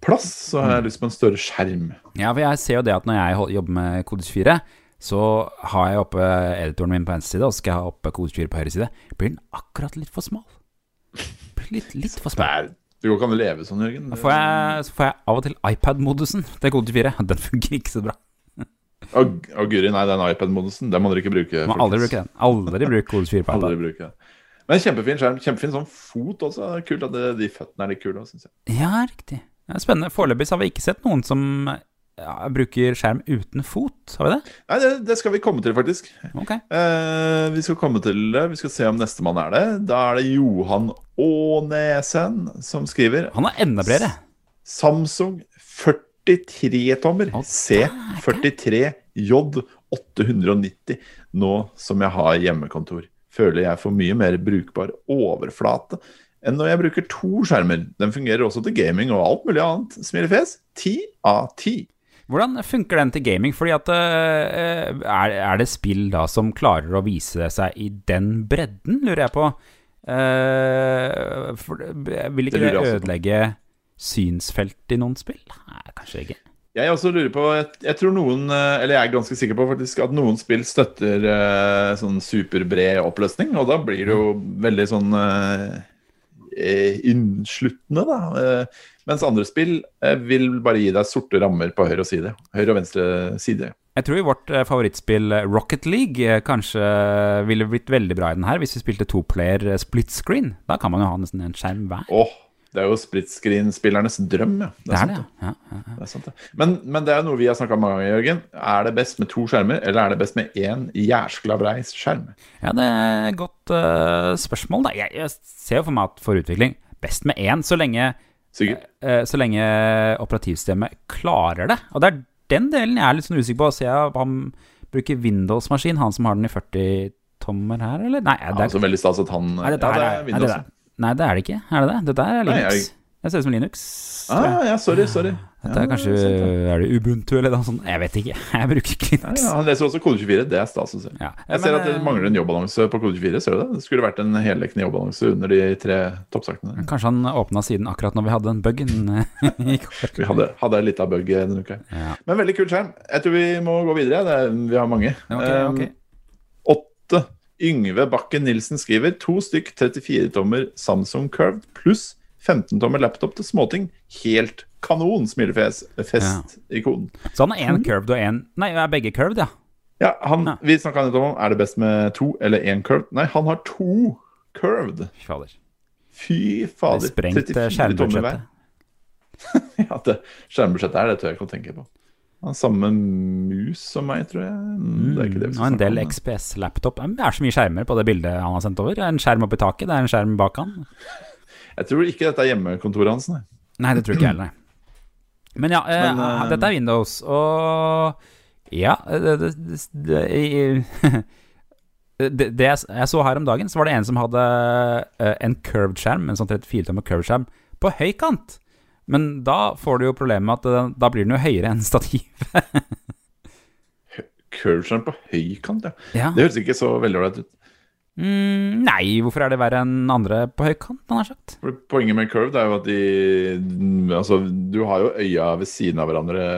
S1: plass, så har jeg lyst på en større skjerm.
S2: Ja, for jeg ser jo det at når jeg jobber med Kodis 4, så har jeg oppe editoren min på venstre side, og så skal jeg ha oppe Kodis 4 på høyre side. Blir den akkurat litt for smal? Litt, litt for smal.
S1: det går ikke an å leve sånn, Jørgen.
S2: Da får jeg, så får jeg av og til iPad-modusen til kode 24. Den fungerer ikke så bra.
S1: Og Guri, nei, den iPad-modusen, den må dere ikke bruke.
S2: Må aldri bruke den. Aldri bruk kode 24 på
S1: Aldri
S2: iPad.
S1: bruke det. Men kjempefin skjerm. Kjempefin sånn fot også. Kult at det, de føttene er litt kule òg, syns jeg.
S2: Ja, riktig. Ja, spennende. Foreløpig har vi ikke sett noen som ja, bruker skjerm uten fot. Har vi det?
S1: Nei, det, det skal vi komme til, faktisk.
S2: Ok.
S1: Eh, vi skal komme til det. Vi skal se om nestemann er det. Da er det Johan Ånesen som skriver.
S2: Han er enda bredere.
S1: Samsung 43-tommer
S2: Å,
S1: C43J 890 nå som jeg har hjemmekontor. Føler jeg får mye mer brukbar overflate enn når jeg bruker to skjermer. Den fungerer også til gaming og alt mulig annet. Smilefjes. 10 av 10.
S2: Hvordan funker den til gaming? Fordi at eh, er, det spill da som klarer å vise seg i den bredden, lurer jeg på? Eh, vil ikke
S1: Det
S2: ødelegge synsfelt i noen spill? Nei, kanskje ikke.
S1: Jeg også lurer på jeg, jeg tror noen, eh, eller jeg er ganske sikker på faktisk at noen spill støtter uh, sånn superbred oppløsning, og da blir det jo veldig sånn eh, innsluttende, da. Uh, mens andre spill vil bare gi deg sorte rammer på høyre og side. Høyre og venstre side.
S2: Jeg tror vårt favorittspill Rocket League kanskje ville blitt veldig bra i den her hvis vi spilte toplayer player split screen. Da kan man jo ha nesten en skjerm hver.
S1: Åh, det er jo split screen-spillernes drøm, ja.
S2: Det er
S1: sant,
S2: det, ja. ja, ja.
S1: Det er sant, det. Men, men det er noe vi har snakka om mange ganger, Jørgen. Er det best med to skjermer, eller er det best med én jæskla brei skjerm?
S2: Ja, det er et godt uh, spørsmål. Da. Jeg, jeg ser jo for meg at for utvikling best med én, så lenge, eh, så lenge operativsystemet klarer det. Og det er den delen jeg er litt sånn usikker på. Ser jeg han bruker Windows-maskin, han som har den i 40-tommer her, eller? Nei,
S1: Ja,
S2: det er,
S1: altså veldig stas at han
S2: nei, dette
S1: Ja, det
S2: er,
S1: er
S2: nei, det
S1: Windows.
S2: der, nei, det er det ikke. Er det det? Dette er er
S1: Nei,
S2: Linux.
S1: jeg-
S2: Det ser ut som Linux.
S1: Ah, ja, sorry, sorry.
S2: Dette er
S1: Ja,
S2: kanskje. Er det Ubuntu eller noe sånt? Jeg vet ikke. Jeg bruker ikke Linux.
S1: ja, han leser også kode 24. Det er stas å se.
S2: Ja.
S1: Jeg ser
S2: Men,
S1: at det
S2: eh,
S1: mangler en jobbalanse på kode 24. Ser du det? Det skulle vært en heldekkende jobbalanse under de tre toppsakene.
S2: Kanskje han åpna siden akkurat når vi hadde den buggen eh.
S1: Vi hadde, hadde en liten bug denne uka.
S2: Ja.
S1: Men veldig kul skjerm. Jeg tror vi må gå videre. Det vi har mange.
S2: Ok,
S1: okay.
S2: ok.
S1: Åtte. Yngve Bakken Nilsen skriver to stykk 34-tommer Samsung Curved pluss 15-tommer laptop til småting. Helt kanon, smilefjes. Fest-ikon.
S2: Så han har én curved og én Nei, er begge curved, ja.
S1: Ja, han,
S2: Ja.
S1: Vi snakka nettopp om er det best med to eller én curved. Nei, han har to curved.
S2: Fy fader.
S1: Fy fader.
S2: Det sprengt eh,
S1: 34 tommer hver.
S2: skjermbudsjettet.
S1: Ja, det skjermbudsjettet er det tør jeg ikke å tenke på. Han har samme mus som meg, tror jeg. Mm, det er ikke det vi
S2: Og
S1: skal
S2: en del XPS-laptop. Det er så mye skjermer på det bildet han har sendt over. En skjerm oppi taket, det er en skjerm bak han.
S1: Jeg tror ikke dette er hjemmekontoret hans, nei.
S2: Nei, det tror ikke jeg heller, nei. Men ja, eh,
S1: Men, eh,
S2: dette er Windows, og ja det, det, det, det, det, det jeg, jeg så her om dagen, så var det en som hadde eh, en curved skjerm, en sånn 34-tommer curved skjerm, på høykant. Men da får du jo problemet med at da blir den jo høyere enn stativ.
S1: curveskjerm på høykant, ja.
S2: Ja.
S1: Det høres ikke så veldig ålreit ut.
S2: Mm, nei, hvorfor er det verre enn andre på høykant, han har sagt?
S1: Poenget med curve er jo at de Altså, du har jo øya ved siden av hverandre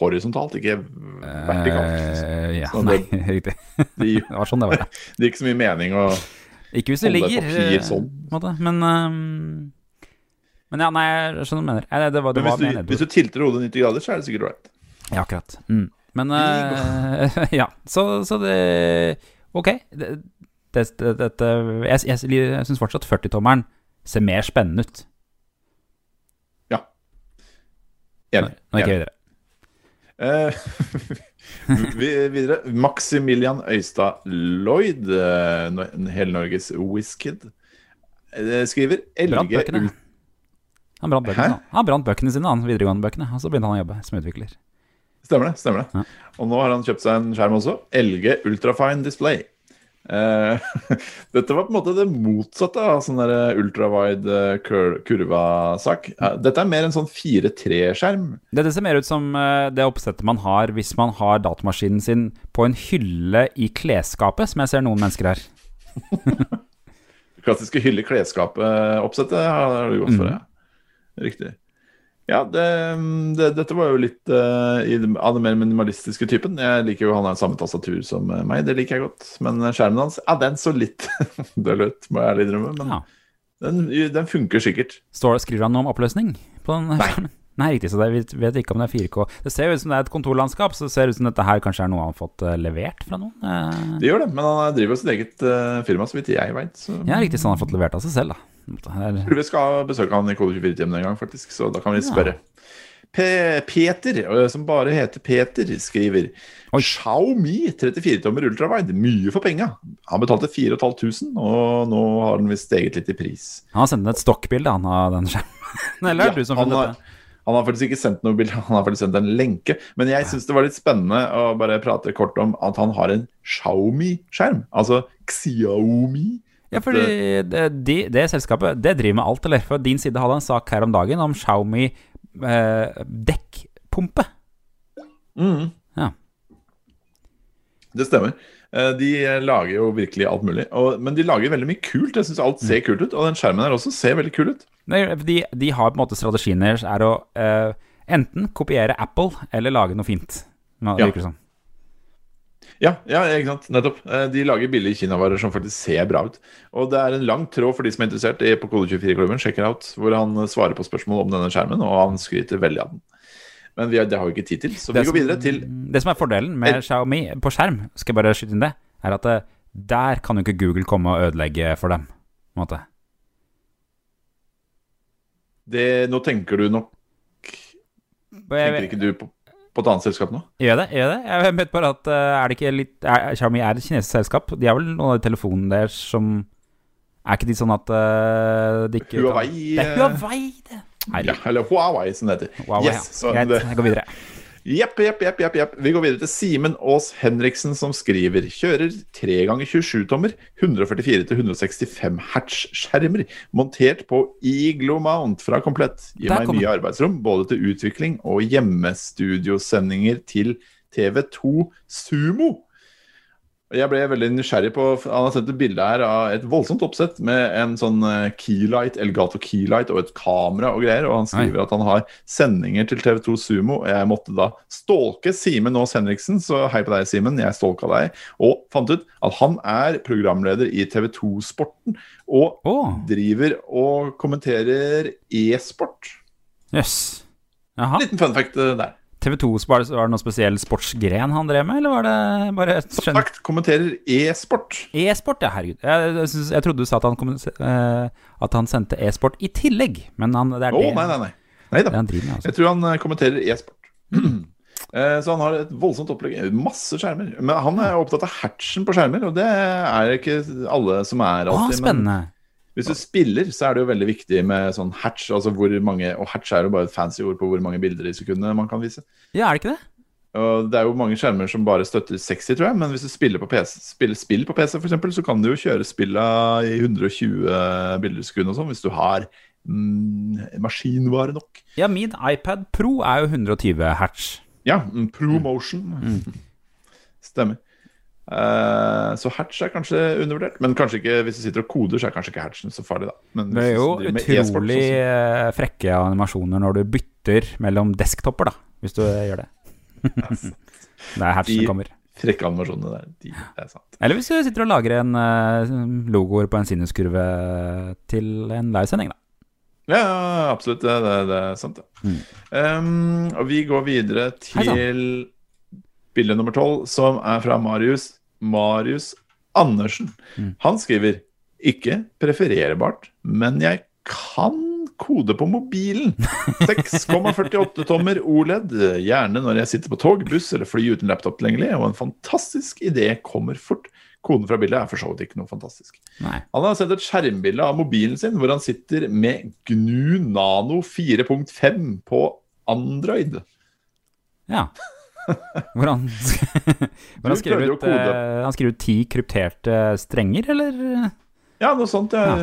S1: horisontalt, ikke vertikalt.
S2: Uh, ja, nei,
S1: det-
S2: riktig.
S1: Det
S2: Det var sånn det var.
S1: det gir ikke så mye mening å
S2: Ikke hvis det ligger eh,
S1: sånn.
S2: Men, ehm, men ja, nei, jeg skjønner hva du mener. Nei, det var, det
S1: Men hvis du, hvis du tilter hodet 90 grader, så er det sikkert ålreit.
S2: Ja, akkurat. Mm. Men uh, Ja, så, så det Ok. Det, det, det, Jeg, jeg, jeg syns fortsatt 40-tommeren ser mer spennende ut.
S1: Enig.
S2: Nå gikk
S1: Enig.
S2: jeg videre.
S1: Eh, vi, videre. Maximilian Øystad Lloyd, eh, Hele-Norges Wizkid, eh, skriver
S2: LG
S1: Elge
S2: bøkene.
S1: Ult-
S2: Han brant bøkene, han. brant bøkene sine, han videregående bøkene. Og så begynte han å jobbe som utvikler.
S1: Stemmer det. stemmer det
S2: Ja.
S1: Og nå har han kjøpt seg en skjerm også. LG Ultrafine Display. Uh, dette var på en måte det motsatte av sånn der ultrawide eh, kur kurva-sak. Uh, Dette er mer en sånn 4-3-skjerm.
S2: Dette ser mer ut som uh, det oppsettet man har hvis man har datamaskinen sin på en hylle i klesskapet, som jeg ser noen mennesker her.
S1: Klassiske hylle-klesskapet-oppsettet har du gått for,
S2: Mhm.
S1: ja. Riktig. Ja, det, det, dette var jo litt uh, i, av den mer minimalistiske typen. Jeg liker jo Han har samme tastatur som eh, meg, det liker jeg godt. Men eh, skjermen hans, ja, den så litt døll ut, må jeg ærlig innrømme. Men
S2: Ja.
S1: den, den funker sikkert.
S2: Står, skriver han noe om oppløsning på den
S1: Nei.
S2: Nei, riktig, så det, vi vet ikke om det er 4K. Det ser jo ut som det er et kontorlandskap, så det ser ut som dette her kanskje er noe han har fått eh, levert fra noen. Eh,
S1: Det gjør det, men han driver jo sitt eget eh, firma, så vidt jeg veit. Så
S2: ja, riktig, så han har fått levert av seg selv, da. Det er-
S1: jeg tror vi skal besøke han i Kode 24-timen en gang, faktisk. Så da kan vi
S2: Ja.
S1: spørre. P Peter, eh, som bare heter Peter, skriver
S2: Oi.
S1: Xiaomi 34-tommer ultrawide. Mye for penga. Han betalte 4500, og nå har den visst steget litt i pris.
S2: Han har sendt inn et stokkbilde han, av den skjermen. Eller er det
S1: Ja,
S2: du som funnet dette?
S1: Han har faktisk ikke sendt noe bilde, han har faktisk sendt en lenke. Men jeg syns det var litt spennende å bare prate kort om at han har en Xiaomi-skjerm. Altså Xiaomi.
S2: Ja, fordi det, de, det selskapet det driver med alt, eller? For din side hadde en sak her om dagen om Xiaomi eh, dekkpumpe.
S1: Mm.
S2: Ja.
S1: Det stemmer. Eh, De lager jo virkelig alt mulig. Og, men de lager veldig mye kult. Jeg syns alt ser
S2: Mm.
S1: kult ut. Og den skjermen her også ser veldig kul ut.
S2: Nei, De, de har på en måte strategien deres er å uh, enten kopiere Apple eller lage noe fint. Nå,
S1: Ja.
S2: som.
S1: Ja, ja, ikke sant. Nettopp. Eh, De lager billige kinavarer som faktisk ser bra ut. Og det er en lang tråd for de som er interessert i på Kode24-klubben. Sjekk out. Hvor han svarer på spørsmål om denne skjermen, og han skryter veldig av den. Men vi har, det har vi ikke tid til, så vi
S2: Det
S1: går videre til
S2: Det som er fordelen med
S1: et,
S2: Xiaomi på skjerm, skal jeg bare skyte inn det, er at eh, der kan jo ikke Google komme og ødelegge for dem. På en måte.
S1: det Nå tenker du nok Tenker ikke du på, på et annet selskap nå?
S2: gjør det? Gjør det? Jeg vet bare at eh, er det ikke litt er, Xiaomi er et kinesisk selskap. De har vel noen av de telefonene deres som Er ikke de sånn at uh, de ikke
S1: Huawei,
S2: Det er
S1: eh,
S2: Huawei, det.
S1: Ja, eller Huawei, som det heter.
S2: Huawei,
S1: yes, så
S2: ja. Greit,
S1: det,
S2: jeg går videre.
S1: Jepp, jepp, jepp, jepp, jepp. Vi går videre til Simen Aas Henriksen, som skriver Kjører 3 ganger 27-tommer, 144-165 hertz-skjermer, montert på Iglo Mount fra Komplett. Gir
S2: Der
S1: meg mye arbeidsrom, både til utvikling og hjemmestudiosendinger til TV2 Sumo. Jeg ble veldig nysgjerrig på Han har sendt et bilde her av et voldsomt oppsett med en sånn eh, keylight, Elgato keylight og et kamera og greier. Og han skriver at han har sendinger til TV2 Sumo. Jeg måtte da stalke Simen Aas Henriksen, så hei på deg, Simen. Jeg stalka deg. Og fant ut at han er programleder i TV2 Sporten. Og
S2: oh.
S1: driver og kommenterer e-sport.
S2: Jaha.
S1: Liten fun fact eh, der.
S2: TV2 var det, var det noen spesiell sportsgren han drev med, eller var det bare
S1: Som sagt, kommenterer e-sport.
S2: E-sport, ja, herregud. Jeg, synes, jeg trodde du sa at han, eh, at han sendte e-sport i tillegg, men han, det er
S1: oh,
S2: det,
S1: nei, nei, nei. Nei da.
S2: med. Altså.
S1: Jeg tror han eh, kommenterer e-sport. Eh, Så han har et voldsomt opplegg. Masse skjermer. Men han er opptatt av hatchen på skjermer, og det er ikke alle som er
S2: Å,
S1: alltid. Men
S2: spennende.
S1: Hvis du spiller, så er det jo veldig viktig med sånn hatch. Altså hvor mange Og hatch er jo bare et fancy ord på hvor mange bilder i sekundet man kan vise.
S2: Ja, er det ikke det?
S1: Og det er jo mange skjermer som bare støtter 60, tror jeg. Men hvis du spiller på PC, spiller spill på PC, for eksempel, så kan du jo kjøre spilla i 120 bilder i sekundet og sånn, hvis du har mm, maskinvare nok.
S2: Ja, min iPad Pro er jo 120 hertz.
S1: Ja, mm, ProMotion. Stemmer. Eh, så hatch er kanskje undervurdert. Men kanskje ikke hvis du sitter og koder, så er kanskje ikke hatchen så farlig, da. Men
S2: Det er jo utrolig eh, frekke animasjoner når du bytter mellom desktopper, da, hvis du gjør det. Det er hatchen
S1: De-
S2: kommer.
S1: Frekke animasjonene der. De, det er sant.
S2: Eller hvis du sitter og lager en eh, logoer på en sinuskurve til en livesending, da.
S1: Ja, absolutt. Det, det, det er sant, det.
S2: Mm.
S1: Um, og vi går videre til bilde nummer tolv, som er fra Marius Marius Andersen.
S2: Mm.
S1: Han skriver ikke prefererbart, men jeg kan kode på mobilen. 6,48 tommer OLED, gjerne når jeg sitter på tog, buss eller fly uten laptop tilgjengelig. Og en fantastisk idé kommer fort. Koden fra bildet er for så vidt ikke noe fantastisk.
S2: Nei.
S1: Han har sendt et skjermbilde av mobilen sin hvor han sitter med GNU Nano 4.5 på Android.
S2: Ja. Hvor han, han, skriver ut,
S1: kode.
S2: eh, han skriver ut ti krypterte strenger, eller?
S1: Ja, noe sånt. Ja.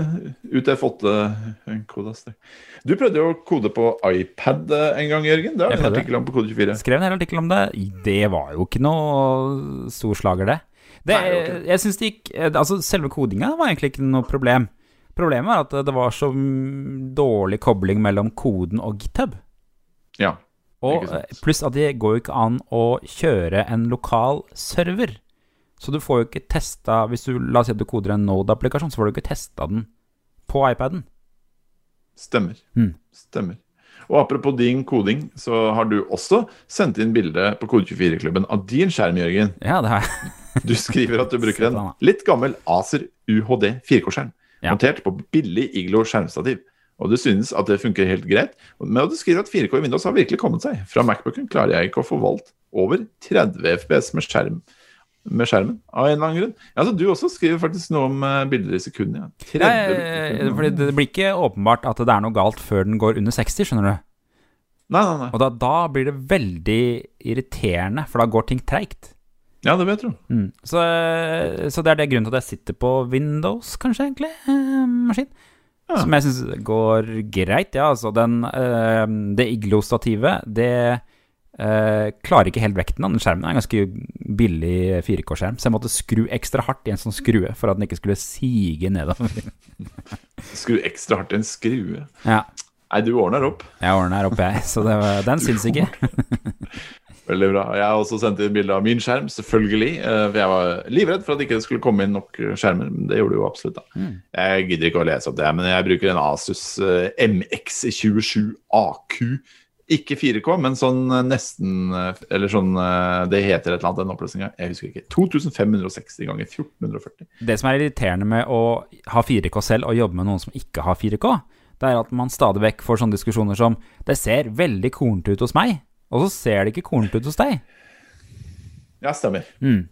S1: UTF-8-kodas. Du prøvde jo å kode på iPad eh, en gang, Jørgen. Det har en artikkel om på Kode24.
S2: Skrev en hel artikkel om det. Det var jo ikke noe storslager, det. det
S1: Nei, var det.
S2: jeg synes det gikk Altså, selve kodinga var egentlig ikke noe problem. Problemet var at det var så dårlig kobling mellom koden og GitHub.
S1: Ja.
S2: Og eh, pluss at det går jo ikke an å kjøre en lokal server. Så du får jo ikke testa Hvis du la oss si at du koder en Node-applikasjon, så får du ikke testa den på iPaden.
S1: Stemmer.
S2: Mm.
S1: Stemmer. Og apropos din koding, så har du også sendt inn bilde på Kode24-klubben av din skjerm, Jørgen.
S2: Ja, det har jeg.
S1: Du skriver at du bruker en litt gammel Acer UHD 4K-skjerm,
S2: Ja.
S1: montert på billig Iglo skjermstativ. Og du synes at det funker helt greit. Men du skriver at 4K i Windows har virkelig kommet seg. Fra Macbooken klarer jeg ikke å få valgt over 30 FPS med, skjerm, med skjermen. Av en eller annen grunn. Ja, altså, du også skriver faktisk noe om eh, bilder i sekundene. Ja. 30
S2: Nei,
S1: bilder
S2: fordi det blir ikke åpenbart at det er noe galt før den går under 60, skjønner du.
S1: Nei, nei, nei.
S2: Og da, da blir det veldig irriterende, for da går ting treigt.
S1: Ja, det vet du.
S2: Mm. Så, så det er det grunnen til at jeg sitter på Windows, kanskje, egentlig, eh, maskin.
S1: Ja.
S2: Som jeg syns går greit, ja. Altså, den, eh, det Iglo-stativet, det eh, klarer ikke helt vekten av den skjermen. Det er en ganske billig 4K-skjerm, så jeg måtte skru ekstra hardt i en sånn skrue for at den ikke skulle sige nedover.
S1: Skru ekstra hardt i en skrue.
S2: Ja,
S1: Nei, du ordner opp.
S2: jeg ordner opp, jeg, så det, den syns ikke.
S1: Veldig bra. Jeg har også sendt inn bilde av min skjerm, selvfølgelig. eh, For jeg var livredd for at det ikke skulle komme inn nok skjermer. Men det gjorde det jo absolutt. da.
S2: Mm.
S1: Jeg gidder ikke å lese opp det, men jeg bruker en Asus eh, MX27 AQ. Ikke 4K, men sånn eh, nesten eh, Eller sånn eh, Det heter et eller annet, den oppløsninga. Jeg husker ikke. 2560 ganger 1440.
S2: Det som er irriterende med å ha 4K selv og jobbe med noen som ikke har 4K, det er at man stadig vekk får sånne diskusjoner som Det ser veldig kornete ut hos meg, og så ser det ikke kornete ut hos deg.
S1: Ja, stemmer.
S2: Mm.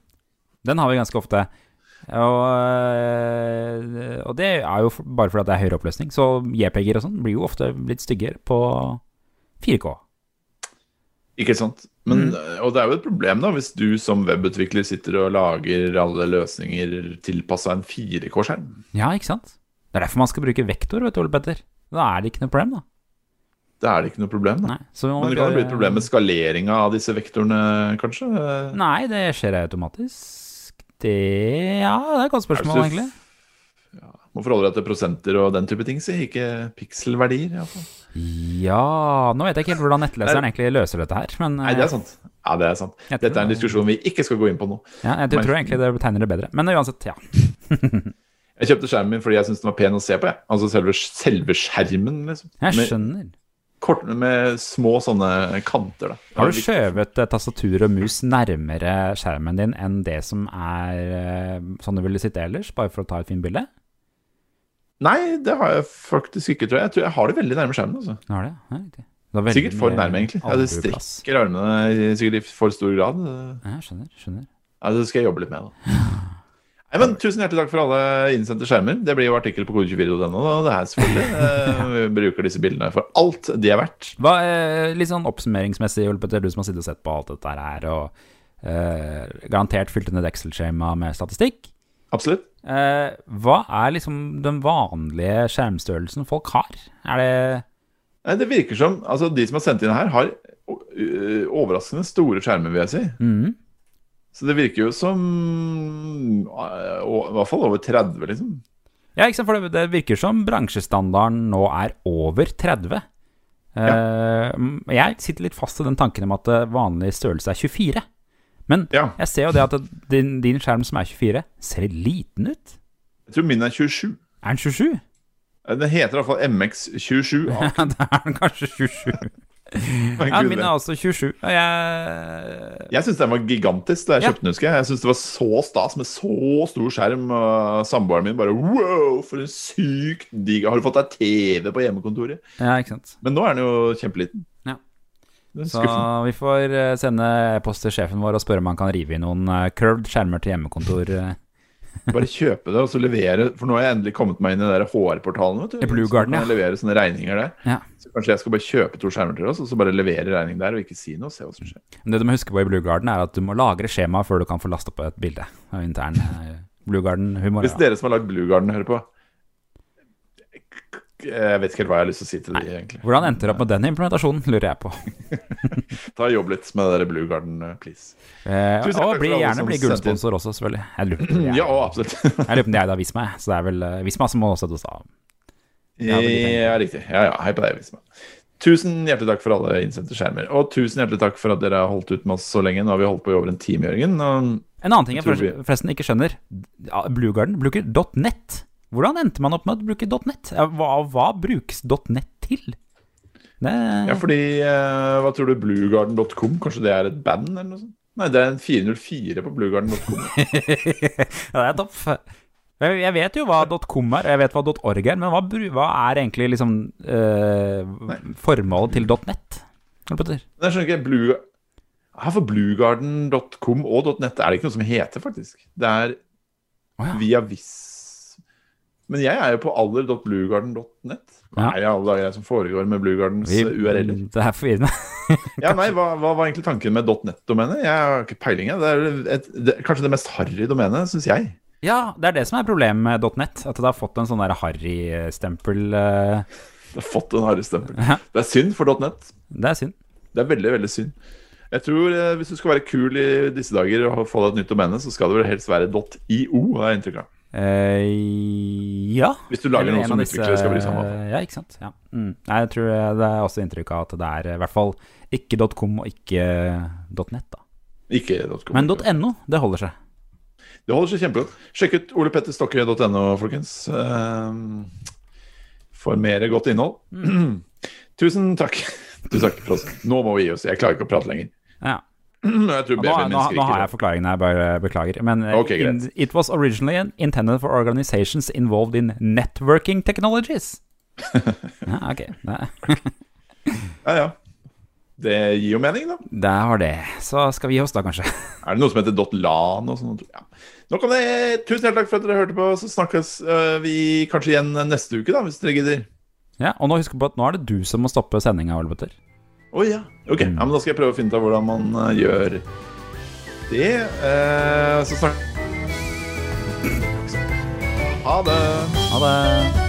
S2: Den har vi ganske ofte. Og, øh, og det er jo bare fordi det er høyere oppløsning. Så JPG-er og sånn blir jo ofte litt styggere på 4K.
S1: Ikke sant? Men,
S2: Mm.
S1: Og det er jo et problem da, hvis du som webutvikler sitter og lager alle løsninger tilpassa en 4K-skjerm.
S2: Ja, ikke sant? Det er derfor man skal bruke vektor, vet du, Ole Petter. Da er det ikke noe problem, da.
S1: Da er det ikke noe problem. da.
S2: Nei,
S1: Men det kan jo bli et problem med skaleringa av disse vektorene, kanskje?
S2: Nei, det skjer automatisk. Det Ja, det er et godt spørsmål,
S1: det
S2: egentlig.
S1: Må forholde deg til prosenter og den type ting, si. Ikke pikselverdier. i hvert fall.
S2: Ja Nå vet jeg ikke helt hvordan nettleseren egentlig løser dette her, men
S1: Nei, det er sant. Ja, det er sant. Dette er en diskusjon vi ikke skal gå inn på nå.
S2: Ja, jeg tror egentlig det tegner det bedre. Men uansett, ja.
S1: Jeg kjøpte skjermen min fordi jeg syntes den var pen å se på. Jeg. Altså selve, selve skjermen, liksom.
S2: Jeg skjønner.
S1: Kort, med små sånne kanter, da.
S2: Har du skjøvet eh, tastatur og mus nærmere skjermen din enn det som er eh, sånn du ville sitte ellers, bare for å ta et fint bilde?
S1: Nei, det har jeg faktisk ikke, tror jeg. Jeg tror jeg har det veldig nærme skjermen. altså.
S2: Har det? Ja. Det veldig
S1: Sikkert for nærme, egentlig. Ja, det strekker armene sikkert i for stor grad.
S2: Ja, skjønner. skjønner.
S1: Ja, Det skal jeg jobbe litt med, da. Nei, men Tusen hjertelig takk for alle innsendte skjermer. Det blir jo artikkel på kode24.no. og Det her selvfølgelig. Eh, Vi bruker disse bildene for alt de er verdt.
S2: Hva, er litt sånn oppsummeringsmessig, Ole Petter, du som har sittet og sett på alt dette her, og eh, garantert fylt inn et Excel-skjema med statistikk.
S1: Absolutt.
S2: Eh, hva er liksom den vanlige skjermstørrelsen folk har? Er det
S1: Nei, Det virker som altså De som har sendt inn her, har overraskende store skjermer, vil jeg si.
S2: Mhm.
S1: Så det virker jo som eh, I hvert fall over 30, liksom.
S2: Ja, ikke sant, for det, det virker som bransjestandarden nå er over 30. Ja. jeg sitter litt fast i den tanken om at eh, vanlig størrelse er 24. Men
S1: Ja.
S2: jeg ser jo det at din, din skjerm som er 24, ser litt liten ut.
S1: Jeg tror min er 27.
S2: Er den 27?
S1: Eh, Den heter i hvert fall MX27. Ja,
S2: Ja, da er den kanskje 27. Ja, min er altså 27. Og jeg
S1: Jeg syns den var gigantisk da jeg
S2: Ja.
S1: kjøpte den. husker Jeg Jeg syns det var så stas med så stor skjerm. Og samboeren min bare wow, for en sykt digg Har du fått deg TV på hjemmekontoret?
S2: Ja, ikke sant.
S1: Men nå er den jo kjempeliten.
S2: Ja. Så vi får eh, sende e-post til sjefen vår og spørre om han kan rive i noen eh, curved skjermer til hjemmekontor. eh.
S1: Bare kjøpe det og så levere. For nå har jeg endelig kommet meg inn i den.
S2: I Blue Garden,
S1: jeg levere sånne regninger der.
S2: Ja.
S1: Kanskje jeg skal bare kjøpe to skjermer til oss, og så bare levere regning der og ikke si noe. Se hva som skjer.
S2: Men Det du må huske på i Blue Garden, er at du må lagre skjema før du kan få laste på et bilde av intern eh, Blue Garden-humor.
S1: Hvis dere som har lagd Blue Garden, hører på Jeg vet ikke helt hva jeg har lyst til å si til de, egentlig.
S2: Hvordan endte dere opp med den implementasjonen, lurer jeg på.
S1: Ta Jobb litt med det der Blue Garden, eh, please.
S2: Eh,
S1: Tusen
S2: og bli, gjerne bli gullsponsor også, selvfølgelig. Jeg lurer på om er-
S1: Ja, absolutt.
S2: jeg lurer på om er da Visma, så det er vel eh, Visma som må støtte oss av. Ja,
S1: Ja, riktig. Ja, ja, hei på deg, Visma. Tusen hjertelig takk for alle innsendte skjermer. Og tusen hjertelig takk for at dere har holdt ut med oss så lenge. Nå har vi holdt på i over en time, Jørgen.
S2: En annen ting jeg forresten ikke skjønner. Ja, Blue bruker .net. Hvordan endte man opp med å bruke .net? Hva, hva brukes .net til? Det,
S1: ja, fordi eh, Hva tror du? Bluegarden.com? Kanskje det er et band, eller noe sånt? Nei, det er en 404 på bluegarden.com.
S2: ja, det er topp. Jeg jeg vet jo hva .com er, og jeg vet hva .org er, men hva, hva er egentlig liksom eh, formålet til .net?
S1: Jeg skjønner ikke Blue... Her for bluegarden.com og .net er det ikke noe som heter, faktisk. Det er
S2: oh, ja.
S1: via Viss Men jeg er jo på aller.bluegarden.net. Hva
S2: Ja.
S1: er det alle dager som foregår med Bluegardens URL-er?
S2: Det er forvirrende.
S1: Ja, nei, hva, hva var egentlig tanken med .net-domenet? Jeg har ikke peiling. Det er et, det, kanskje det mest harry domenet, syns jeg.
S2: Ja, det er det som er problemet med .net. At det har fått en sånn der harry-stempel. eh,
S1: Det har fått en harry stempel.
S2: Ja.
S1: Det er synd for .net.
S2: Det er synd.
S1: Det er veldig, veldig synd. Jeg tror eh, Hvis du skal være kul i disse dager og få deg et nytt domene, så skal det vel helst være .io, har jeg inntrykk av.
S2: Eh, ja.
S1: Hvis du lager noe som
S2: disse-
S1: utviklere skal bry seg om.
S2: Ja, ikke sant. Ja. Mm. Nei, jeg tror det er også inntrykk av at det er i hvert fall ikke .com og ikke .net. da
S1: Ikke .com.
S2: Men .no, det holder seg.
S1: Det holder seg kjempegodt. Sjekk ut olepetterstokke.no, folkens. Ehm, For mer godt innhold. Tusen takk. Tusen takk for oss. Nå må vi gi oss. Jeg klarer ikke å prate lenger.
S2: Ja. Nå, nå, nå har jeg forklaringen her, bare beklager. Men
S1: okay,
S2: in, it was originally intended for organizations involved in networking technologies. ja, ok.
S1: Ja, ja. Det gir jo mening, da.
S2: det har det. Så skal vi gi oss, da, kanskje.
S1: Er det noe som heter .lan og sånn? Ja. Nok om det. Tusen hjertelig takk for at dere hørte på. Så snakkes øh, vi kanskje igjen neste uke, da, hvis dere gidder.
S2: Ja, Og nå husk på at nå er det du som må stoppe sendinga, Ole Å
S1: Å ja. Ok, ja, men da skal jeg prøve å finne ut av hvordan man uh, gjør det. Uh, så snakk... Ha det.
S2: Ha det.